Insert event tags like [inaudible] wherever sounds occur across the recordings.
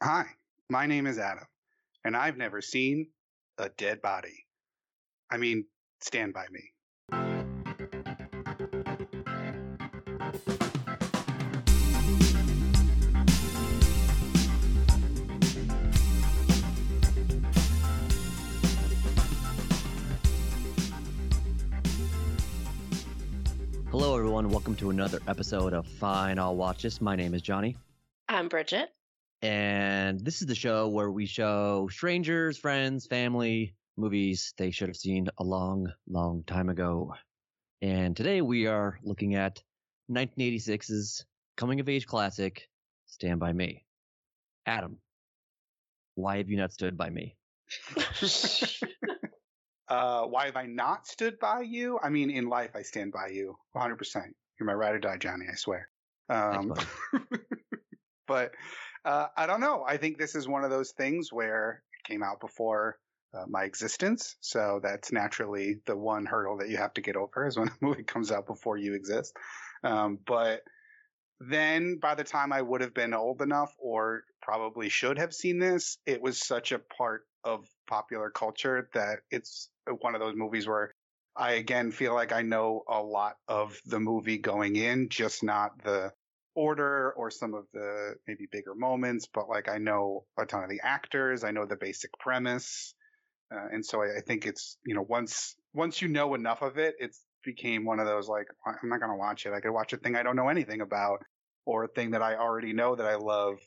Hi, my name is Adam, and I've never seen a dead body. I mean, stand by me. Hello, everyone. Welcome to another episode of Fine, I'll Watch This. My name is Johnny, I'm Bridget. And this is the show where we show strangers, friends, family movies they should have seen a long, long time ago. And today we are looking at 1986's coming of age classic, Stand By Me. Adam, why have you not stood by me? [laughs] Uh, why have I not stood by you? I mean, in life, I stand by you 100%. You're my ride or die, Johnny, I swear. Um, Thanks, [laughs] but uh, I don't know. I think this is one of those things where it came out before uh, my existence. So that's naturally the one hurdle that you have to get over is when a [laughs] movie comes out before you exist. Um, but then by the time I would have been old enough or probably should have seen this, it was such a part of popular culture that it's one of those movies where I again feel like I know a lot of the movie going in, just not the order or some of the maybe bigger moments, but like I know a ton of the actors, I know the basic premise. Uh, and so I, I think it's, you know, once, once you know enough of it, it's became one of those like, I'm not to watch it. I could watch a thing I don't know anything about or a thing that I already know that I love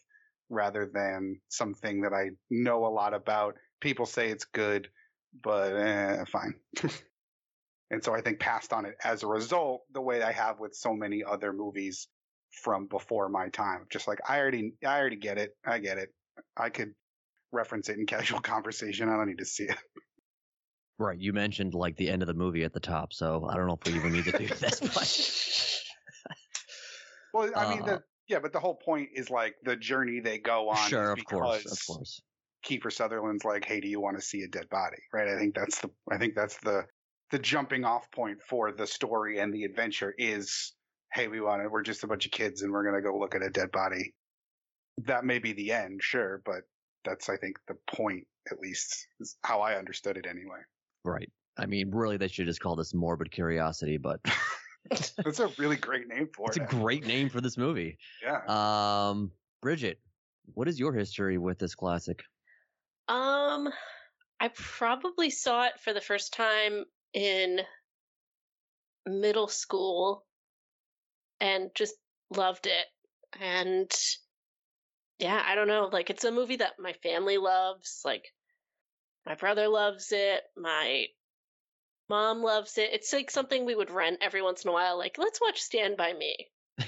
rather than something that I know a lot about. People say it's good, but eh, fine. [laughs] and so I think passed on it as a result, the way I have with so many other movies from before my time. Just like I already, I already get it. I get it. I could reference it in [laughs] casual conversation. I don't need to see it. Right, you mentioned like the end of the movie at the top, so I don't know if we even need to do [laughs] this, but Well, I mean, Uh, the yeah, but the whole point is like the journey they go on. sure, of course, of course. Kiefer Sutherland's like, "Hey, do you want to see a dead body?" Right? I think that's the I think that's the the jumping off point for the story and the adventure is, "Hey, we want to. We're just a bunch of kids and we're gonna go look at a dead body." That may be the end, sure, but that's I think the point at least is how I understood it anyway. Right. I mean, really, they should just call this morbid curiosity, but [laughs] That's a really great name for it's it. It's a great name for this movie. yeah. Um, Bridget, what is your history with this classic? Um, I probably saw it for the first time in middle school and just loved it. And yeah, I don't know. Like, it's a movie that my family loves. Like, my brother loves it. My mom loves it. It's like something we would rent every once in a while. Like, let's watch Stand By Me.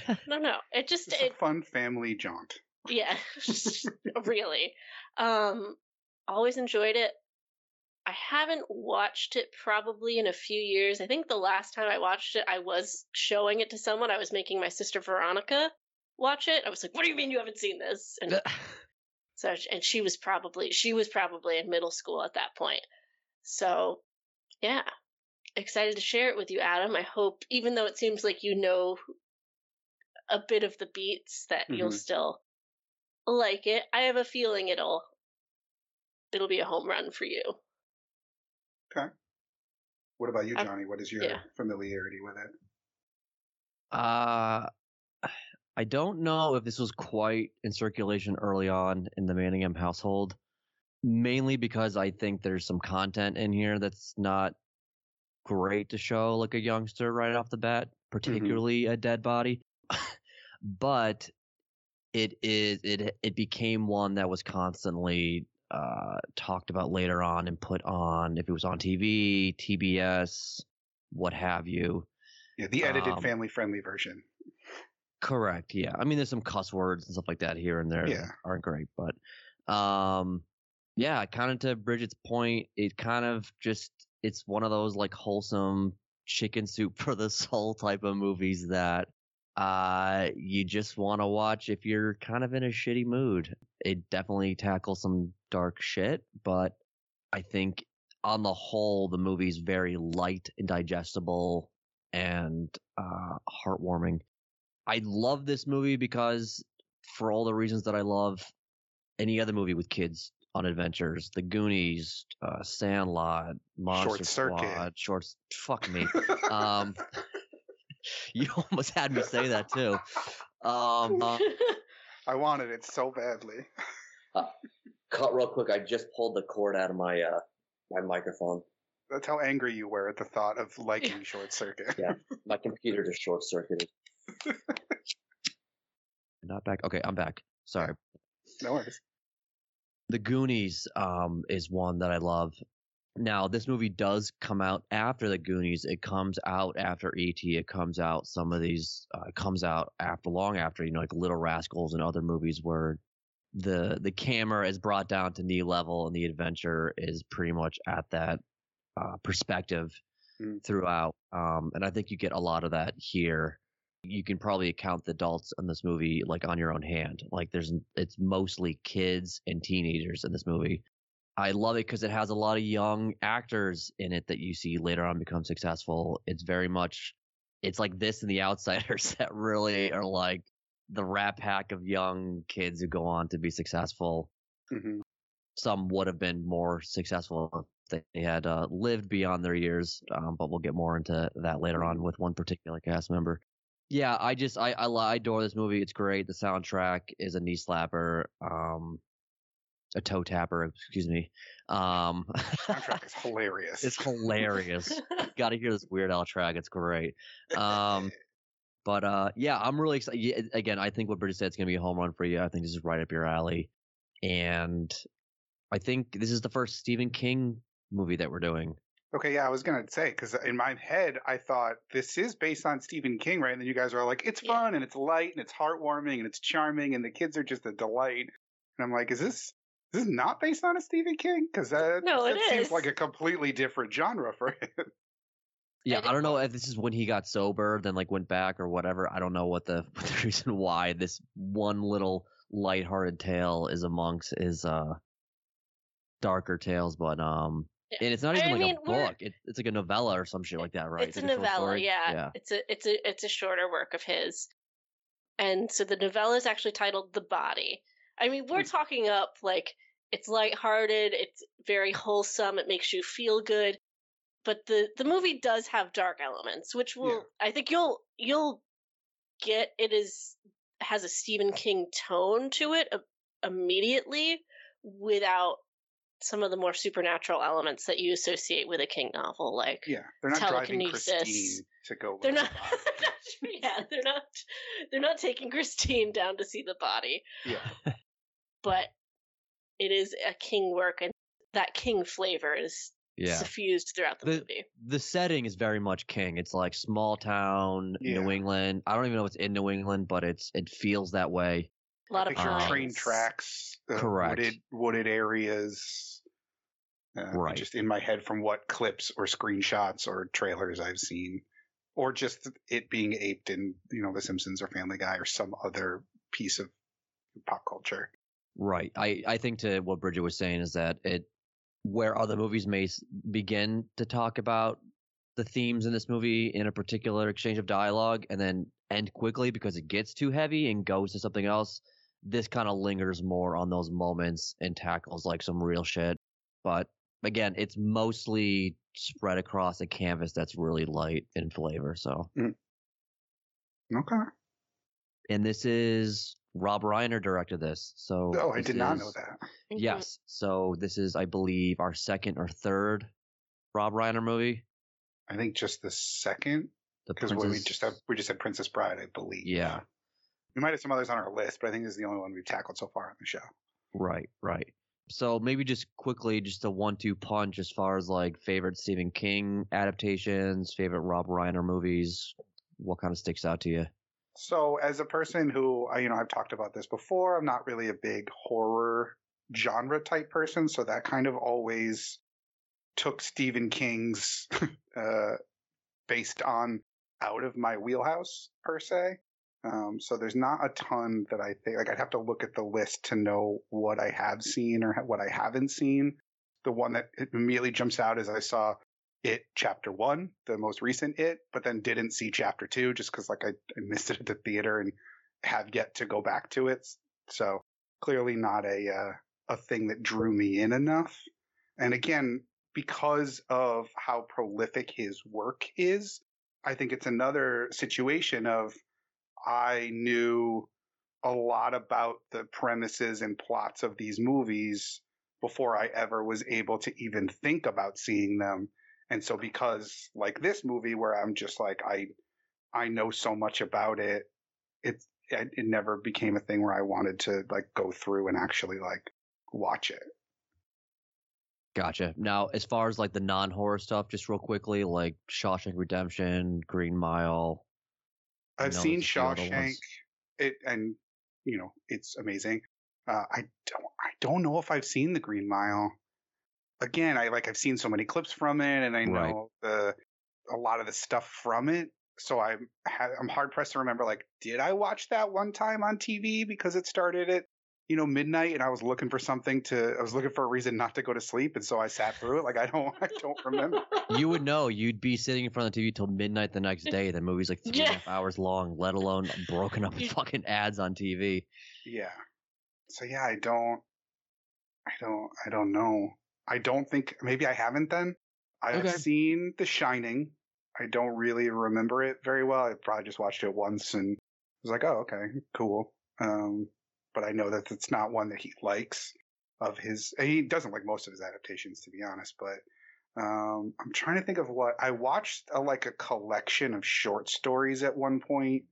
I don't know. It just, It's it, a fun family jaunt. yeah [laughs] [laughs] really um always enjoyed it i haven't watched it probably in a few years. I think the last time i watched it i was showing it to someone. I was making my sister veronica watch it. I was like what do you mean you haven't seen this? And [laughs] so and she was probably she was probably in middle school at that point. So yeah. Excited to share it with you adam. I hope even though it seems like you know a bit of the beats that you'll Mhm. still like it. I have a feeling it'll it'll be a home run for you What about you, Johnny? What is your yeah. familiarity with it? Uh, [sighs] I don't know if this was quite in circulation early on in the Manningham household, mainly because I think there's some content in here that's not great to show like a youngster right off the bat, particularly a dead body. [laughs] but it is it it became one that was constantly uh talked about later on and put on if it was on TV, TBS, what have you. Yeah, the edited Um, family-friendly version. Correct. Yeah. I mean, there's some cuss words and stuff like that here and there Yeah. that aren't great, but um, yeah, kind of to Bridget's point, it kind of just it's one of those like wholesome chicken soup [laughs] for the soul type of movies that uh you just want to watch if you're kind of in a shitty mood. It definitely tackles some dark shit, but I think on the whole the movie's very light and digestible and uh heartwarming. I love this movie because for all the reasons that I love any other movie with kids on adventures. The Goonies, uh, Sandlot, Monster Short Circuit. Squad, Shorts. Fuck me. [laughs] um, [laughs] you almost had me say that too. [laughs] Um, uh, I wanted it so badly. Cut real quick. I just pulled the cord out of my uh, my microphone. That's how angry you were at the thought of liking [laughs] Short Circuit. Yeah. My computer just short circuited. [laughs] Not back. Okay, I'm back. Sorry. No worries. The Goonies um, is one that I love. Now, this movie does come out after the Goonies. It comes out after E.T. It comes out some of these. Uh, it comes out after long after you know like Little Rascals and other movies where the the camera is brought down to knee level and the adventure is pretty much at that uh, perspective Mm. throughout. Um, and I think you get a lot of that here. You can probably count the adults in this movie like on your own hand. Like there's it's mostly kids and teenagers in this movie. I love it because it has a lot of young actors in it that you see later on become successful. It's very much, it's like this and The [laughs] Outsiders that really are like the rat pack of young kids who go on to be successful. hmm Some would have been more successful if they had uh, lived beyond their years, um, but we'll get more into that later on with one particular cast member. Yeah, I just I I, I adore this movie. It's great. The soundtrack is a knee slapper. Um, a toe tapper, excuse me. Um, Soundtrack is [laughs] hilarious. it's hilarious. [laughs] Got to hear this Weird Al track. It's great. Um, but uh, yeah, I'm really excited. Again, I think what Bridget said is going to be a home run for you. I think this is right up your alley, and I think this is the first Stephen King movie that we're doing. Okay, yeah, I was gonna say because in my head I thought this is based on Stephen King, right? And then you guys are like, it's fun and it's light and it's heartwarming and it's charming and the kids are just a delight. And I'm like, is this is this not based on a Stephen King? Because that, No, it that seems is. like a completely different genre for him. Yeah, I I, don't know if this is when he got sober, then like went back or whatever. I don't know what the, [laughs] what the reason why this one little lighthearted tale is amongst his uh darker tales, but um, Yeah. and it's not I even like mean, a book. It, it's like a novella or some shit like that, right? It's a novella, yeah. Yeah. It's a it's a it's a shorter work of his. And so the novella is actually titled The Body. I mean, we're Hmm. talking up like it's lighthearted, it's very wholesome, it makes you feel good. But the the movie does have dark elements, which will Yeah. I think you'll you'll get it is has a Stephen King tone to it uh, immediately without some of the more supernatural elements that you associate with a King novel like Yeah, they're not driving Christine to go. [laughs] they're not, the yeah they're not they're not taking christine down to see the body Yeah, but it is a king work and that king flavor is Yeah. suffused throughout the, The- movie The setting is very much King. It's like small town New England. I don't even know what's in New England, but it's it feels that way. a lot of picture pines. train tracks, uh, Correct. wooded wooded areas. Uh, Right. Just in my head from what clips or screenshots or trailers I've seen, or just it being aped in you know The Simpsons or Family Guy or some other piece of pop culture. Right. I, I think to what Bridget was saying is that it, where other movies may begin to talk about the themes in this movie in a particular exchange of dialogue and then end quickly because it gets too heavy and goes to something else, this kind of lingers more on those moments and tackles like some real shit. But again, it's mostly spread across a canvas that's really light in flavor. So, mm. Okay. And this is Rob Reiner directed this. So, Oh, I this did not know that. Mhm. Yes. So this is, I believe, our second or third Rob Reiner movie. I think just the second The because we just have we just had Princess Bride, I believe. Yeah. We might have some others on our list, but I think this is the only one we've tackled so far on the show. Right, right. So maybe just quickly, just a one-two punch as far as like favorite Stephen King adaptations, favorite Rob Reiner movies. What kind of sticks out to you? So, as a person who, you know, I've talked about this before, I'm not really a big horror genre type person. So that kind of always took Stephen King's [laughs] uh, based on out of my wheelhouse per se. Um, so there's not a ton that I think like I'd have to look at the list to know what I have seen or what I haven't seen. The one that immediately jumps out is I saw it chapter one, the most recent it, but then didn't see chapter two just because like I, I missed it at the theater and have yet to go back to it. So clearly not a uh, a thing that drew me in enough. And again, because of how prolific his work is, I think it's another situation of I knew a lot about the premises and plots of these movies before I ever was able to even think about seeing them. And so because like this movie where I'm just like I I know so much about it, it it never became a thing where I wanted to like go through and actually like watch it. Gotcha. Now, as far as like the non-horror stuff, just real quickly, like Shawshank Redemption, Green Mile. I've seen Shawshank, it and you know it's amazing. Uh, I don't I don't know if I've seen the Green Mile. Again, I like I've seen so many clips from it, and I know right. the a lot of the stuff from it. So I'm I'm hard pressed to remember like did I watch that one time on TV because it started at you know, midnight and I was looking for something to, I was looking for a reason not to go to sleep. And so I sat through it. Like, I don't, [laughs] I don't remember. You would know. You'd be sitting in front of the TV till midnight the next day. The movie's like three and a half hours long, let alone [laughs] broken up with fucking ads on TV. Yeah. So yeah, I don't, I don't, I don't know. I don't think, maybe I haven't then. I've okay. seen The Shining. I don't really remember it very well. I probably just watched it once and was like, oh, okay, cool. Um, but I know that it's not one that he likes of his. He doesn't like most of his adaptations, to be honest. But um, I'm trying to think of what I watched a, like a collection of short stories at one point,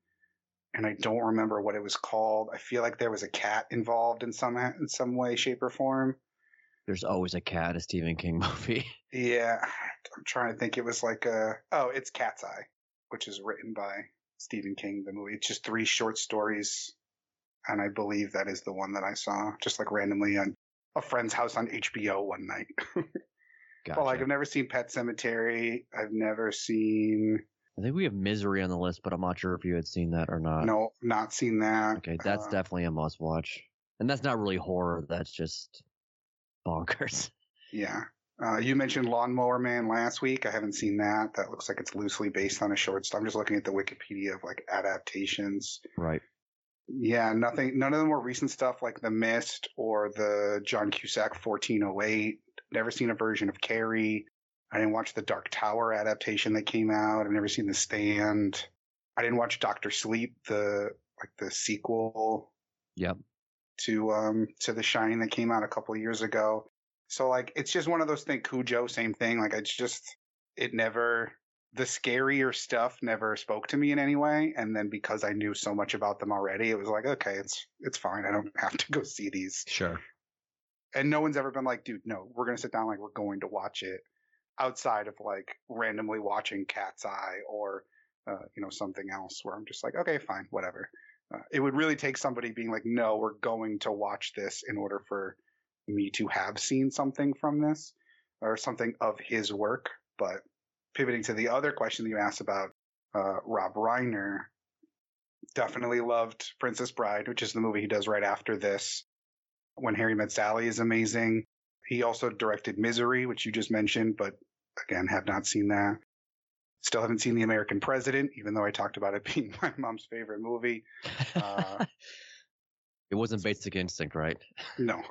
and I don't remember what it was called. I feel like there was a cat involved in some in some way, shape, or form. There's always a cat, a Stephen King [laughs] movie. yeah, I'm trying to think. It was like a oh, it's Cat's Eye, which is written by Stephen King. The movie. It's just three short stories and I believe that is the one that I saw just like randomly on a friend's house on HBO one night. gotcha. [laughs] But like I've never seen Pet Sematary. I've never seen. I think we have Misery on the list, but I'm not sure if you had seen that or not. No, not seen that. Okay, that's uh, definitely a must watch. And that's not really horror. That's just bonkers. [laughs] Yeah. Uh, you mentioned Lawnmower Man last week. I haven't seen that. That looks like it's loosely based on a short story. I'm just looking at the Wikipedia of like adaptations. Right. Yeah, nothing. None of the more recent stuff like The Mist or the John Cusack 1408. Never seen a version of Carrie. I didn't watch the Dark Tower adaptation that came out. I've never seen The Stand. I didn't watch Doctor Sleep, the like the sequel. Yep. To um to The Shining that came out a couple of years ago. So like it's just one of those things. Cujo, same thing. Like it's just it never the scarier stuff never spoke to me in any way. And then because I knew so much about them already, it was like, okay, it's it's fine. I don't [laughs] have to go see these. Sure. And no one's ever been like, dude, no, we're gonna sit down like we're going to watch it outside of like randomly watching Cat's Eye or uh, you know something else where I'm just like, okay, fine, whatever. Uh, it would really take somebody being like, no, we're going to watch this in order for me to have seen something from this or something of his work. But pivoting to the other question that you asked about uh, Rob Reiner, definitely loved Princess Bride, which is the movie he does right after this. When Harry Met Sally is amazing. He also directed Misery, which you just mentioned, but again, have not seen that. Still haven't seen The American President, even though I talked about it [laughs] being my mom's favorite movie. Uh, [laughs] it wasn't Basic Instinct, right? [laughs] No,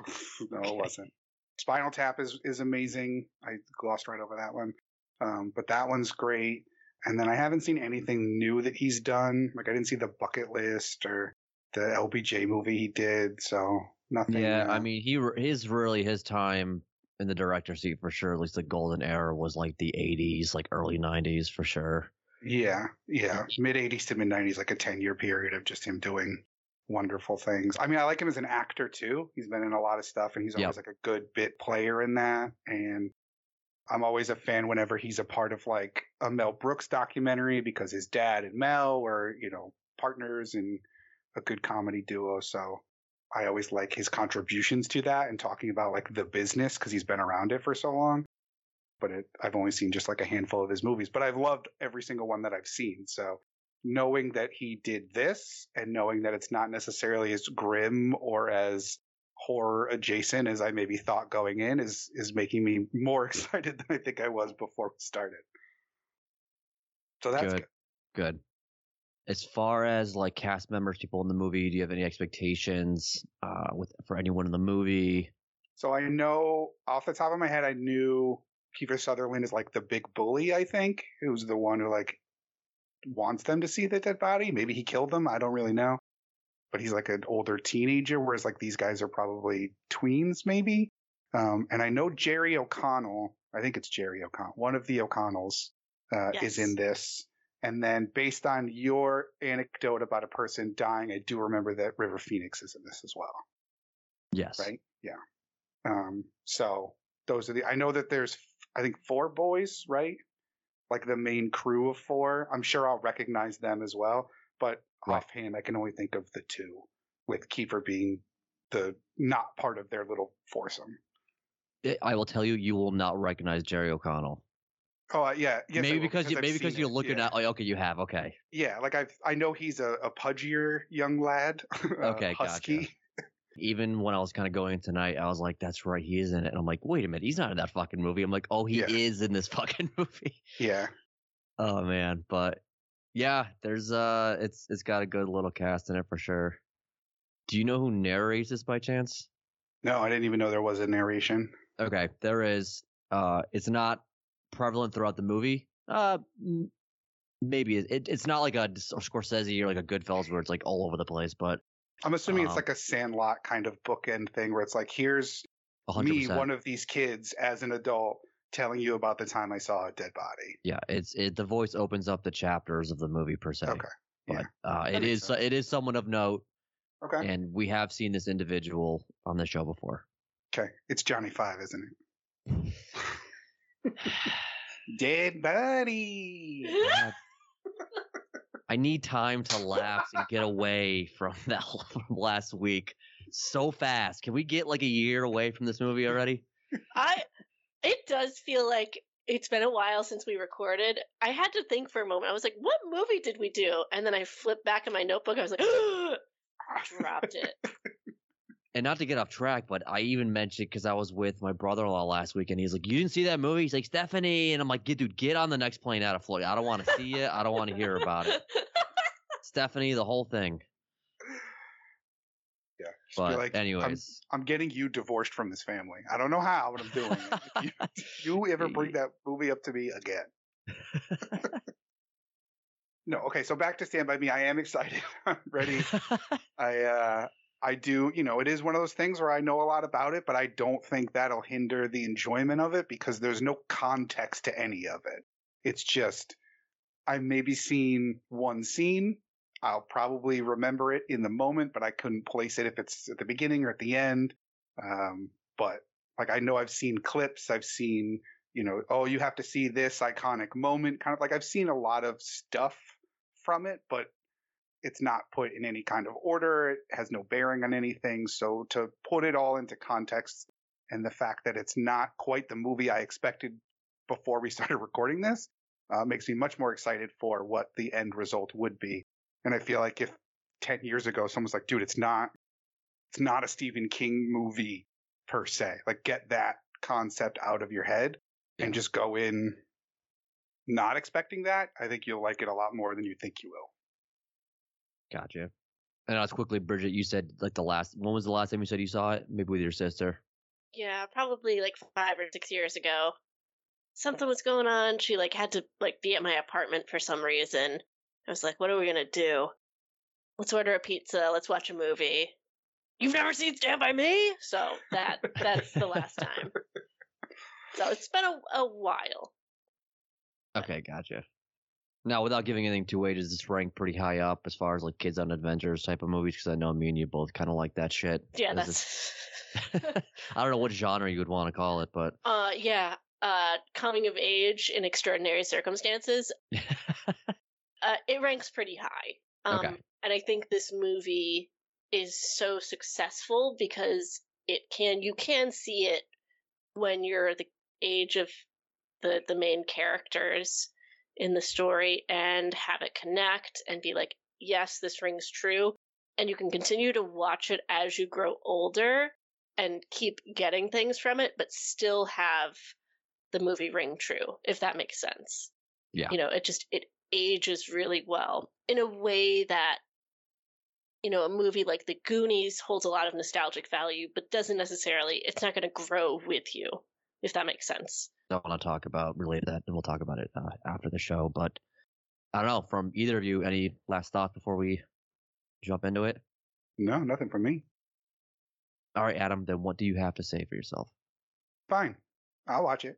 no, okay. it wasn't. Spinal Tap is is amazing. I glossed right over that one. Um, but that one's great. And then I haven't seen anything new that he's done. Like I didn't see the bucket list or the LBJ movie he did. So nothing. Yeah, uh, I mean, he his really his time in the director seat for sure. At least the golden era was like the '80s, like early '90s for sure. Yeah, yeah, mid '80s to mid '90s, like a 10 year period of just him doing wonderful things. I mean, I like him as an actor too. He's been in a lot of stuff, and he's always yep. like a good bit player in that. And I'm always a fan whenever he's a part of like a Mel Brooks documentary because his dad and Mel were, you know, partners and a good comedy duo. So I always like his contributions to that and talking about like the business because he's been around it for so long. But it, I've only seen just like a handful of his movies, but I've loved every single one that I've seen. So knowing that he did this and knowing that it's not necessarily as grim or as horror adjacent as I maybe thought going in is is making me more [laughs] excited than I think I was before we started. So that's good. Good. good. As far as like cast members, people in the movie, do you have any expectations uh, with for anyone in the movie? So I know off the top of my head, I knew Kiefer Sutherland is like the big bully. I think who's the one who like wants them to see the dead body. Maybe he killed them. I don't really know. But he's like an older teenager, whereas like these guys are probably tweens, maybe. Um, and I know Jerry O'Connell. I think it's Jerry O'Connell. One of the O'Connells uh, Yes. is in this. And then based on your anecdote about a person dying, I do remember that River Phoenix is in this as well, Yes. right? Yeah. Um, so those are the, I know that there's, I think four boys, right? Like the main crew of four. I'm sure I'll recognize them as well, but Right. offhand, I can only think of the two with Kiefer being the not part of their little foursome. I- I will tell you, you will not recognize Jerry O'Connell. Oh uh, yeah, yes, maybe will, because you, maybe because you're it, looking yeah. at like okay, you have okay. Yeah, like I I know he's a, a pudgier young lad. [laughs] Okay, gotcha. husky. [laughs] Even when I was kind of going tonight, I was like, "That's right, he is in it." And I'm like, "Wait a minute, he's not in that fucking movie." I'm like, "Oh, he Yeah. is in this [laughs] fucking movie." Yeah, Oh man, but yeah, there's uh, it's it's got a good little cast in it for sure. Do you know who narrates this by chance? no, I didn't even know there was a narration. Okay, there is. Uh, it's not prevalent throughout the movie. Uh, maybe it, it, it's not like a Scorsese or like a Goodfellas where it's like all over the place, but I'm assuming it's Um, like a Sandlot kind of bookend thing where it's like, here's 100%. me, one of these kids, as an adult, telling you about the time I saw a dead body. yeah, it's it. The voice opens up the chapters of the movie per se. Okay, But uh, That it is sense. it is someone of note, okay, and we have seen this individual on the show before. okay. It's Johnny Five, isn't it? [laughs] [sighs] dead body. God. [laughs] I need time to lapse and get away from [laughs] that [laughs] from last week so fast. Can we get like a year away from this movie already? I it does feel like it's been a while since we recorded. I had to think for a moment. I was like, "What movie did we do?" And then I flipped back in my notebook. I was like, [gasps] dropped it. And not to get off track, but I even mentioned because I was with my brother-in-law last week, and he's like, "You didn't see that movie?" He's like, "Stephanie," and I'm like, "Get dude, get on the next plane out of Florida. I don't want to see it. I don't want to hear about it." [laughs] Stephanie, the whole thing. Yeah. But like, I'm, anyways, I'm getting you divorced from this family. I don't know how, but I'm doing it. If you, [laughs] if you ever bring that movie up to me again. [laughs] No, okay, so back to Stand By Me. I am excited. I'm ready. I uh I do, you know, it is one of those things where I know a lot about it, but I don't think that'll hinder the enjoyment of it because there's no context to any of it. It's just I've maybe seen one scene. I'll probably remember it in the moment, but I couldn't place it if it's at the beginning or at the end. Um, but like I know I've seen clips, I've seen, you know, oh, you have to see this iconic moment, kind of like I've seen a lot of stuff from it, but it's not put in any kind of order. It has no bearing on anything. So to put it all into context and the fact that it's not quite the movie I expected before we [laughs] started recording this uh, makes me much more excited for what the end result would be. And I feel like if 10 years ago someone's like, dude, it's not, it's not a Stephen King movie per se. Like get that concept out of your head and just go in not expecting that. I think you'll like it a lot more than you think you will. Gotcha. And I was quickly, Bridget. You said like the last. When was the last time you said you saw it? Maybe with your sister. Yeah, probably like five or six years ago. Something was going on. She like had to like be at my apartment for some reason. I was like, "What are we gonna do? Let's order a pizza. Let's watch a movie." You've never seen Stand by Me, so that that's the last time. [laughs] So it's been a, a while. Okay, gotcha. Now, without giving anything too away, does this rank pretty high up as far as like kids on adventures type of movies? Because I know me and you both kind of like that shit. Yeah, that's. [laughs] [laughs] I don't know what genre you would want to call it, but uh, yeah. Uh, coming of age in extraordinary circumstances. [laughs] Uh, it ranks pretty high. Um, Okay. And I think this movie is so successful because it can you can see it when you're the age of the the main characters in the story and have it connect and be like, yes, this rings true. And you can continue to watch it as you grow older and keep getting things from it, but still have the movie ring true, if that makes sense Yeah. you know it just it ages really well in a way that you know a movie like the goonies holds a lot of nostalgic value but doesn't necessarily it's not going to grow with you if that makes sense I want to talk about related to that, and we'll talk about it uh, after the show. But I don't know from either of you. Any last thoughts before we jump into it? No, nothing from me. All right, Adam. Then what do you have to say for yourself? Fine. I'll watch it.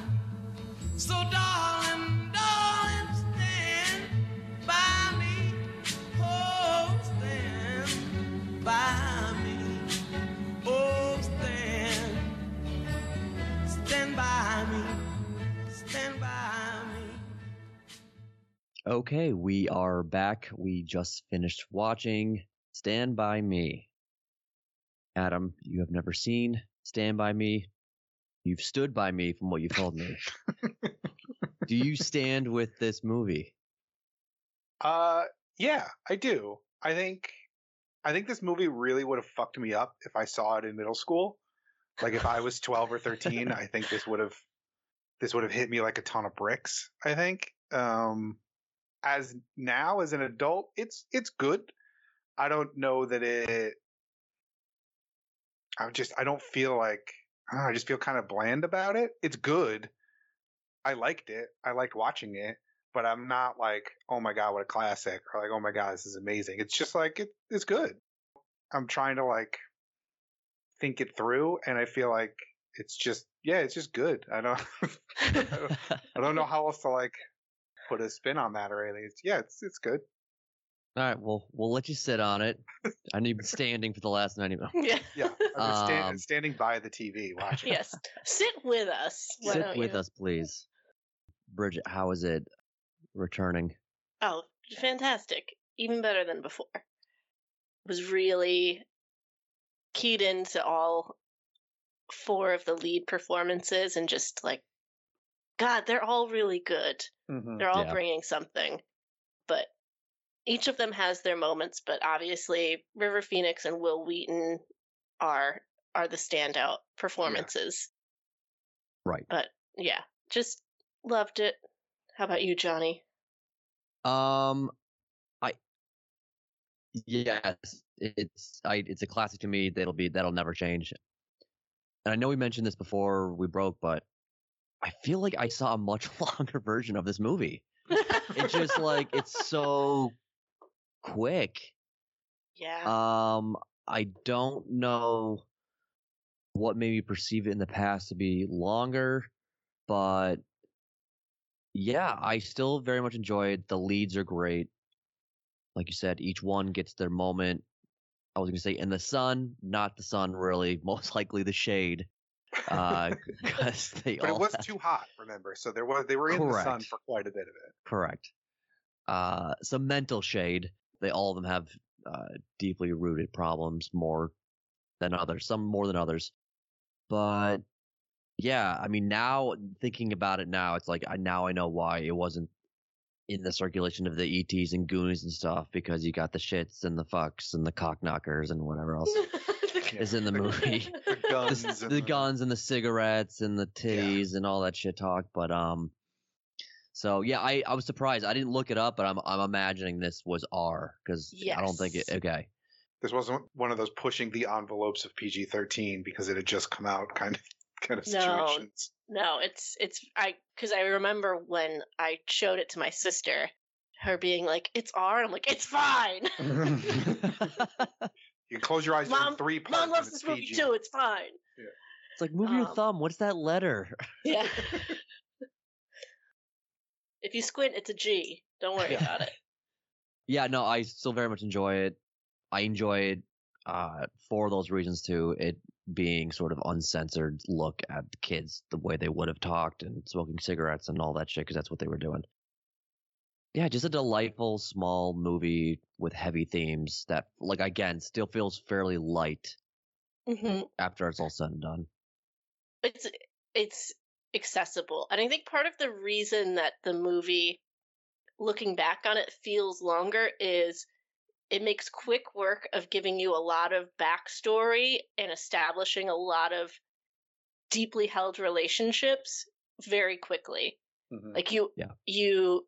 So, darling, darling, stand by me. Oh, stand by me. Oh, stand, stand by me. Stand by me. Okay, we are back. We just finished watching Stand By Me. Adam, you have never seen Stand By Me. You've stood by me from what you've told me. [laughs] do you stand with this movie? Uh, yeah, I do. I think, I think this movie really would have fucked me up if I saw it in middle school. Like if I was 12 or 13, I think this would have, this would have hit me like a ton of bricks. I think. Um, as now as an adult, it's it's good. I don't know that it. I'm just I don't feel like know, I just feel kind of bland about it. It's good. I liked it. I liked watching it, but I'm not like, oh my god, what a classic, or like, oh my god, this is amazing. It's just like it, it's good. I'm trying to like think it through, and I feel like it's just yeah, it's just good. I don't [laughs] I don't, I don't know [laughs] how else to like put a spin on that or anything. It's, yeah, it's it's good. All right, well, we'll let you sit on it. I know you've been standing for the last 90 [laughs] minutes. yeah Yeah, I'm stand, Um, standing by the TV watching. yes sit with us why Sit with you? us, please. Bridget, how is it returning? Oh, fantastic. Even better than before. Was really keyed into all four of the lead performances and just like, God, they're all really good. Mhm. They're all Yeah. bringing something. But each of them has their moments, but obviously River Phoenix and Wil Wheaton are are the standout performances. Right. But yeah, just loved it. How about you, Johnny? Um, I yes, it's I it's a classic to me. That'll be that'll never change. And I know we mentioned this before we broke, but I feel like I saw a much [laughs] longer version of this movie. It's just like it's [laughs] so quick. yeah. Um, I don't know what made me perceive it in the past to be longer, but yeah, I still very much enjoy it. The leads are great. Like you said, each one gets their moment. I was going to say in the sun, not the sun really, [laughs] most likely the shade. Uh, [laughs] [laughs] because they But all it was have- too hot, remember? So there was they were in the sun for quite a bit of it. Correct. Uh, some mental shade. They all of them have uh, deeply rooted problems more than others. Some more than others. But yeah, I mean, now thinking about it now, it's like I now I know why it wasn't in the circulation of the ETs and Goonies and stuff because you got the shits and the fucks and the cock knockers and whatever else [laughs] is in the [laughs] movie The [laughs] the, guns, s- and the guns and the cigarettes and the titties and all that shit talk. But um, so yeah, I I was surprised. I didn't look it up, but I'm I'm imagining this was R because I don't think it. Okay, This wasn't one of those pushing the envelopes of PG-13 because it had just come out kind of [laughs] kind of situations. No, no it's it's I because I remember when I showed it to my sister, her being like, "It's R." I'm like, "It's fine." [laughs] [laughs] You can close your eyes Mom- three parts. Mom and loves it's this movie too. It's fine. it's like move your Um, thumb. What's that letter? Yeah. If you squint, it's a G. Don't worry Yeah. about it. [laughs] Yeah, no, I still very much enjoy it. I enjoy it uh, for those reasons too. It being sort of uncensored look at the kids, the way they would have talked and smoking cigarettes and all that shit, because that's what they were doing. Yeah, just a delightful small movie with heavy themes that, like, again, still feels fairly light hmm after it's all said and done. It's it's accessible, and I think part of the reason that the movie, looking back on it, feels longer is it makes quick work of giving you a lot of backstory and establishing a lot of deeply held relationships very quickly. Mhm. Like you Yeah. you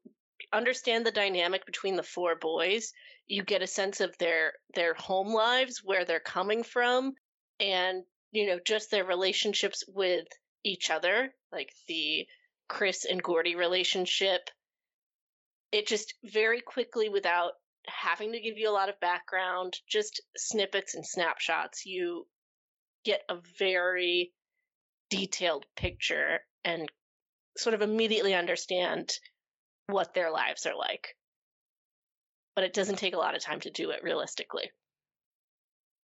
understand the dynamic between the four boys. You get a sense of their their home lives, where they're coming from, and you know, just their relationships with each other, like the Chris and Gordy relationship. It just very quickly without having to give you a lot of background, just snippets and snapshots, you get a very detailed picture and sort of immediately understand what their lives are like. But it doesn't take a lot of time to do it realistically.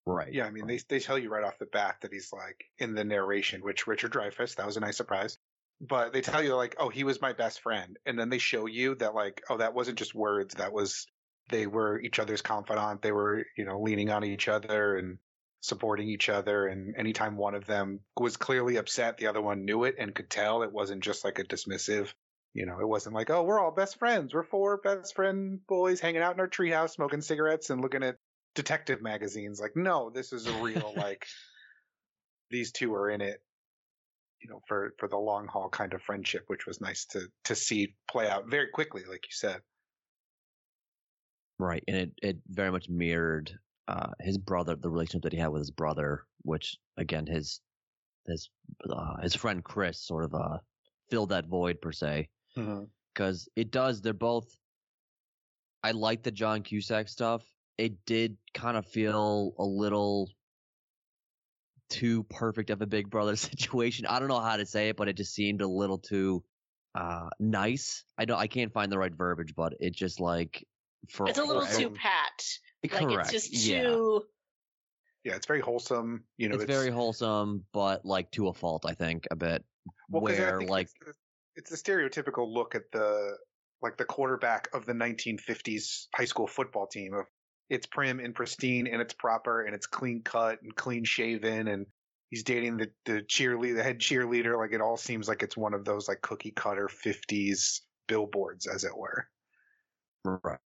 Right. Yeah, I mean, they they tell you right off the bat that he's like in the narration, which Richard Dreyfuss, that was a nice surprise. But they tell you like, oh, he was my best friend, and then they show you that like, oh, that wasn't just words. That was they were each other's confidant. They were you know leaning on each other and supporting each other. And anytime one of them was clearly upset, the other one knew it and could tell. It wasn't just like a dismissive. You know, it wasn't like, oh, we're all best friends. We're four best friend boys hanging out in our treehouse, smoking cigarettes and looking at detective magazines. Like, no, this is a real [laughs] like these two are in it, you know, for for the long haul kind of friendship, which was nice to to see play out very quickly, like you said. Right, and it it very much mirrored uh, his brother, the relationship that he had with his brother, which again his his uh, his friend Chris sort of uh filled that void per se, because it does. They're both. I like the John Cusack stuff. It did kind of feel a little too perfect of a Big Brother [laughs] situation. I don't know how to say it, but it just seemed a little too uh nice. I don't. I can't find the right verbiage, but it just like for It's a little Correct. too pat. Like correct. it's just yeah. too Yeah, it's very wholesome. You know, it's, very wholesome, but like to a fault, I think a bit. well, 'cause I where think like it's the, it's the stereotypical look at the like the quarterback of the 1950s high school football team of it's prim and pristine and it's proper and it's clean cut and clean shaven and he's dating the the cheerleader the head cheerleader like it all seems like it's one of those like cookie cutter 50s billboards as it were right.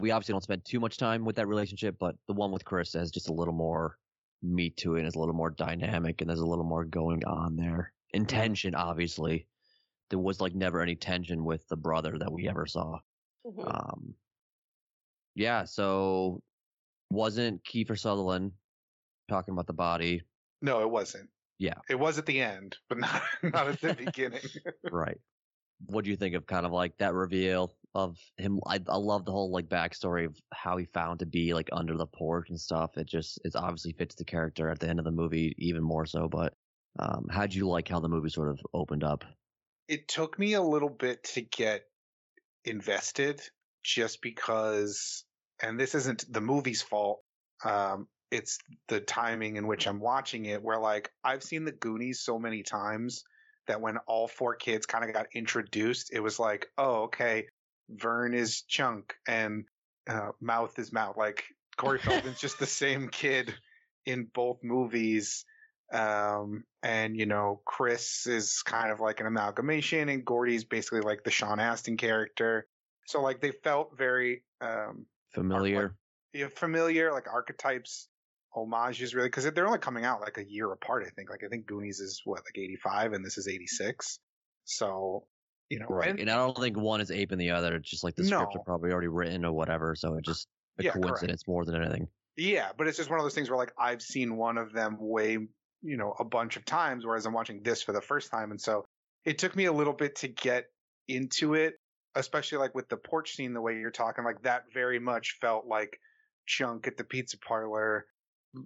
We obviously don't spend too much time with that relationship, but the one with Chris has just a little more meat to it and is a little more dynamic and there's a little more going on there. Intention, obviously. There was like never any tension with the brother that we ever saw. Mhm. Um, yeah, so wasn't Kiefer Sutherland talking about the body, no it wasn't Yeah. it was at the end but not [laughs] not at the beginning [laughs] right? What do you think of kind of like that reveal of him? I, I love the whole like backstory of how he found to be like under the porch and stuff. It just it obviously fits the character at the end of the movie even more so. But um, how'd you like how the movie sort of opened up? it took me a little bit to get invested just because and this isn't the movie's fault um it's the timing in which i'm watching it where like i've seen the goonies so many times that when all four kids kind of got introduced it was like oh okay vern is chunk and uh, mouth is mouth like corey [laughs] feldman's just the same kid in both movies um, and you know, Chris is kind of like an amalgamation, and Gordy's basically like the Sean Astin character. So like they felt very um, Familiar? yeah, familiar, like archetypes, homages, really, because they're only coming out like a year apart. I think. Like I think Goonies is what like eighty five, and this is eighty six. So you know, Right. and- And I don't think one is ape aping the other. It's just like the scripts No. are probably already written or whatever. So it just a Yeah, correct. coincidence more than anything. Yeah, but it's just one of those things where like I've seen one of them way, you know, a bunch of times, whereas I'm watching this for the first time, and so it took me a little bit to get into it, especially like with the porch scene, the way you're talking, like that very much felt like Chunk at the pizza parlor,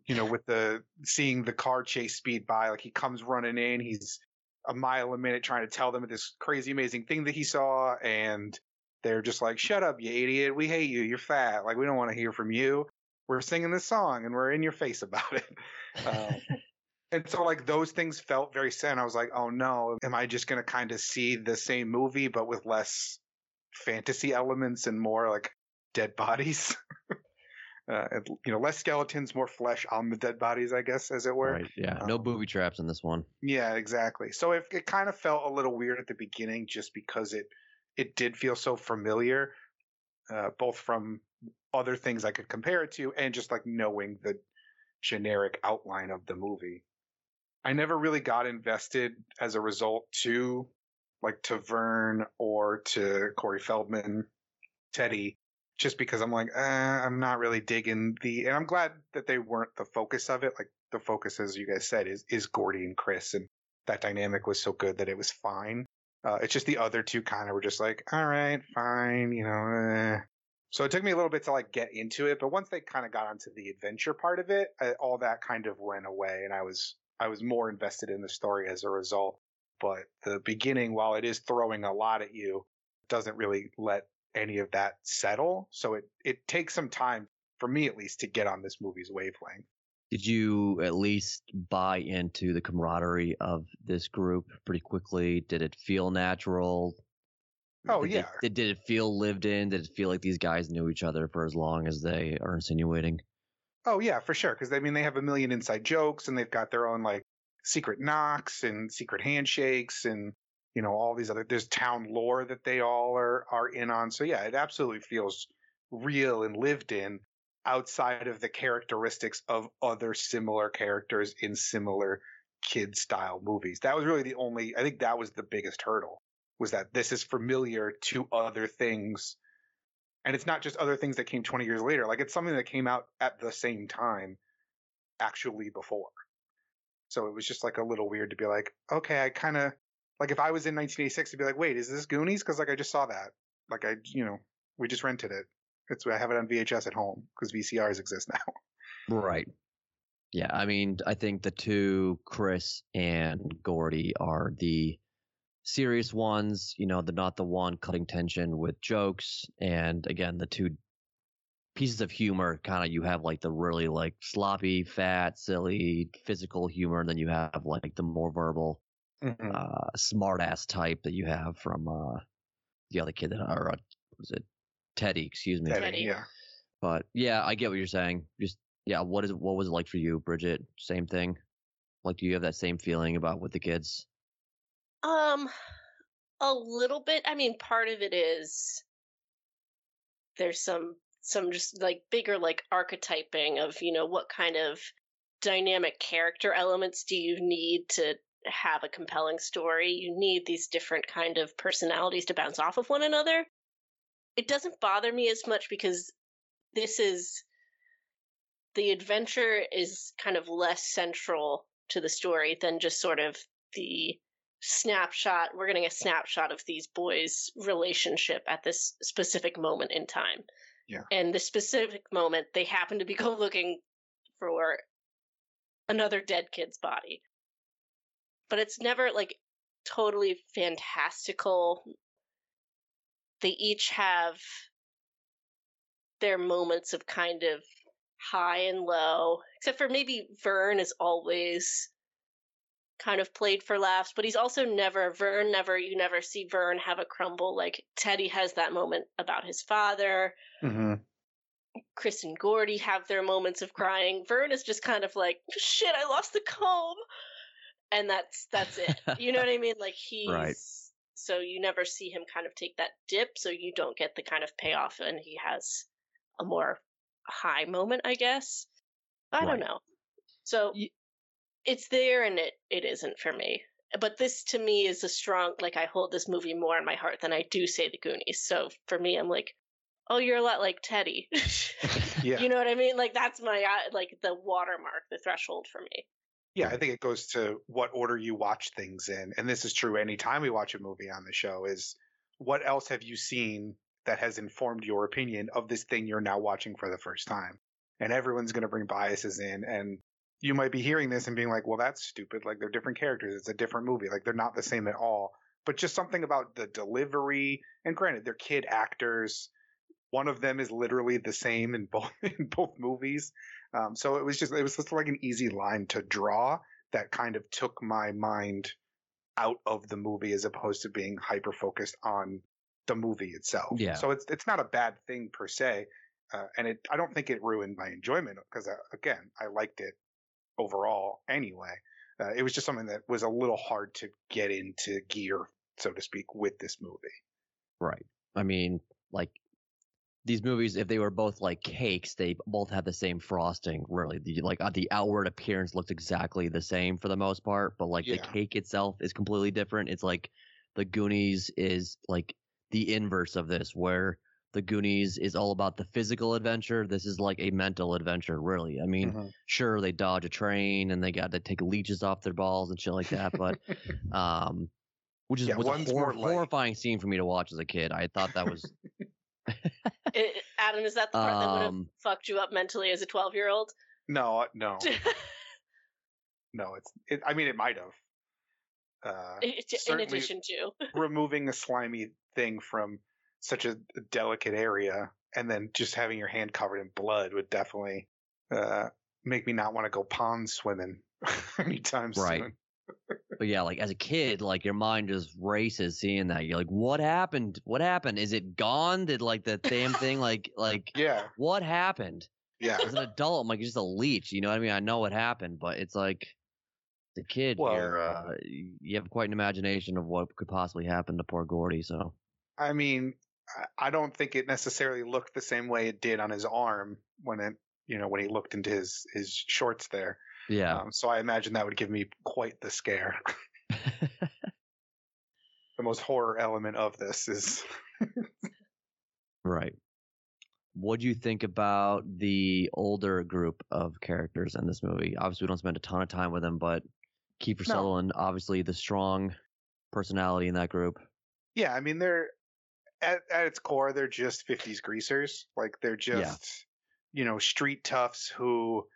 you know, with the seeing the car chase speed by, like he comes running in, he's a mile a minute trying to tell them this crazy amazing thing that he saw and they're just like shut up you idiot. We hate you. You're fat. Like we don't want to hear from you. We're singing this song and we're in your face about it. [laughs] Um, and so like those things felt very sad i was like oh no. Am i just going to kind of see the same movie but with less fantasy elements and more like dead bodies [laughs] uh, you know, less skeletons, more flesh on the dead bodies, I guess, as it were. Right. Yeah. No Um, booby traps in this one. Yeah, exactly. So it, it kind of felt a little weird at the beginning, just because it it did feel so familiar, uh, both from other things I could compare it to, and just like knowing the generic outline of the movie. I never really got invested as a result to like to Vern or to Corey Feldman, Teddy, just because I'm like, eh, I'm not really digging the, and I'm glad that they weren't the focus of it. Like the focus, as you guys said, is is Gordie and Chris, and that dynamic was so good that it was fine. Uh, it's just the other two kind of were just like, all right, fine, you know. Eh. So it took me a little bit to like get into it, but once they kind of got onto the adventure part of it, I, all that kind of went away, and I was I was more invested in the story as a result. But the beginning, while it is throwing a lot at you, doesn't really let any of that settle. So it it takes some time for me at least to get on this movie's wavelength. Did you at least buy into the camaraderie of this group pretty quickly? Did it feel natural? Oh, did yeah. It, did, did it feel lived in? Did it feel like these guys knew each other for as long as they are insinuating? Oh yeah, for sure. Because I mean, they have a million inside jokes, and they've got their own like secret knocks and secret handshakes, and you know all these other. There's town lore that they all are are in on. So yeah, it absolutely feels real and lived in outside of the characteristics of other similar characters in similar kid style movies. That was really the only. I think that was the biggest hurdle was that this is familiar to other things and it's not just other things that came 20 years later like it's something that came out at the same time actually before so it was just like a little weird to be like okay i kind of like if i was in 1986 to be like wait is this goonies because like i just saw that like i you know we just rented it it's i have it on vhs at home because vcrs exist [laughs] now Right. Yeah, I mean, I think the two, Chris and Gordie, are the serious ones. You know, they're not the one cutting tension with jokes. And again, the two pieces of humor kind of you have like the really like sloppy, fat, silly, physical humor, and then you have like the more verbal, Mhm. uh, smart ass type that you have from uh the other kid that or uh, was it Teddy, excuse me. Teddy, Teddy. yeah But yeah, I get what you're saying. Just yeah, what is what was it like for you, Bridget? Same thing. Like, do you have that same feeling about with the kids? Um, a little bit. I mean, part of it is there's some some just like bigger like archetyping of you know what kind of dynamic character elements do you need to have a compelling story? You need these different kind of personalities to bounce off of one another. It doesn't bother me as much because this is the adventure is kind of less central to the story than just sort of the snapshot we're getting a snapshot of these boys relationship at this specific moment in time Yeah. and the specific moment they happen to be [laughs] go looking for another dead kid's body but it's never like totally fantastical they each have their moments of kind of high and low except for maybe vern is always kind of played for laughs, but he's also never Vern never you never see Vern have a crumble like Teddy has that moment about his father. hmm Chris and Gordie have their moments of crying. Vern is just kind of like, shit, I lost the comb. And that's that's it. [laughs] You know what I mean? Like he's Right. so you never see him kind of take that dip, so you don't get the kind of payoff and he has a more high moment, I guess. I Right. don't know. So it's there and it it isn't for me. But this to me is a strong like I hold this movie more in my heart than I do say the Goonies. So for me I'm like, oh, you're a lot like Teddy. [laughs] [laughs] Yeah. You know what I mean? Like that's my uh, like the watermark, the threshold for me. Yeah, I think it goes to what order you watch things in. And this is true anytime we watch a movie on the show is what else have you seen that has informed your opinion of this thing you're now watching for the first time? And everyone's going to bring biases in and you might be hearing this and being like, well, that's stupid. Like they're different characters. It's a different movie. Like they're not the same at all. But just something about the delivery. And granted, they're kid actors. One of them is literally the same in [laughs] both in both movies. Um, so it was just it was just like an easy line to draw that kind of took my mind out of the movie as opposed to being hyper focused on the movie itself. Yeah. So it's it's not a bad thing per se, uh, and it I don't think it ruined my enjoyment because uh, again I liked it overall anyway. Uh, it was just something that was a little hard to get into gear, so to speak, with this movie. Right. I mean, like these movies, if they were both like cakes, they both had the same frosting. Really, the, like uh, the outward appearance looked exactly the same for the most part, but like the cake itself is completely different. It's like the Goonies is like the inverse of this, where the Goonies is all about the physical adventure. This is like a mental adventure, really. I mean, Mhm. sure they dodge a train and they got to take leeches off their balls and shit like that, but [laughs] um, which is Yeah, was a hor- horrifying scene for me to watch as a kid. I thought that was It- Adam, is that the part that would have Um, fucked you up mentally as a 12 year old? No, no, [laughs] no. It's. It, I mean, it might have. Uh, in addition to. [laughs] removing a slimy thing from such a delicate area and then just having your hand covered in blood would definitely uh, make me not want to go pond swimming [laughs] anytime Right. soon. [laughs] But yeah, like as a kid, like your mind just races seeing that. You're like, what happened? What happened? Is it gone? Did like the damn [laughs] thing like like Yeah, what happened? yeah. As an adult, I'm like just a leech. You know what I mean? I know what happened, but it's like the kid Well, here. Uh, you have quite an imagination of what could possibly happen to poor Gordie. So I mean, I- don't think it necessarily looked the same way it did on his arm when it, you know, when he looked into his his shorts there. yeah, Um, so I imagine that would give me quite the scare. [laughs] the most horror element of this is right. What do you think about the older group of characters in this movie? Obviously, we don't spend a ton of time with them, but Kiefer No. Sutherland, obviously the strong personality in that group. Yeah, I mean they're at at its core they're just 50s greasers. Like they're just Yeah. you know street toughs who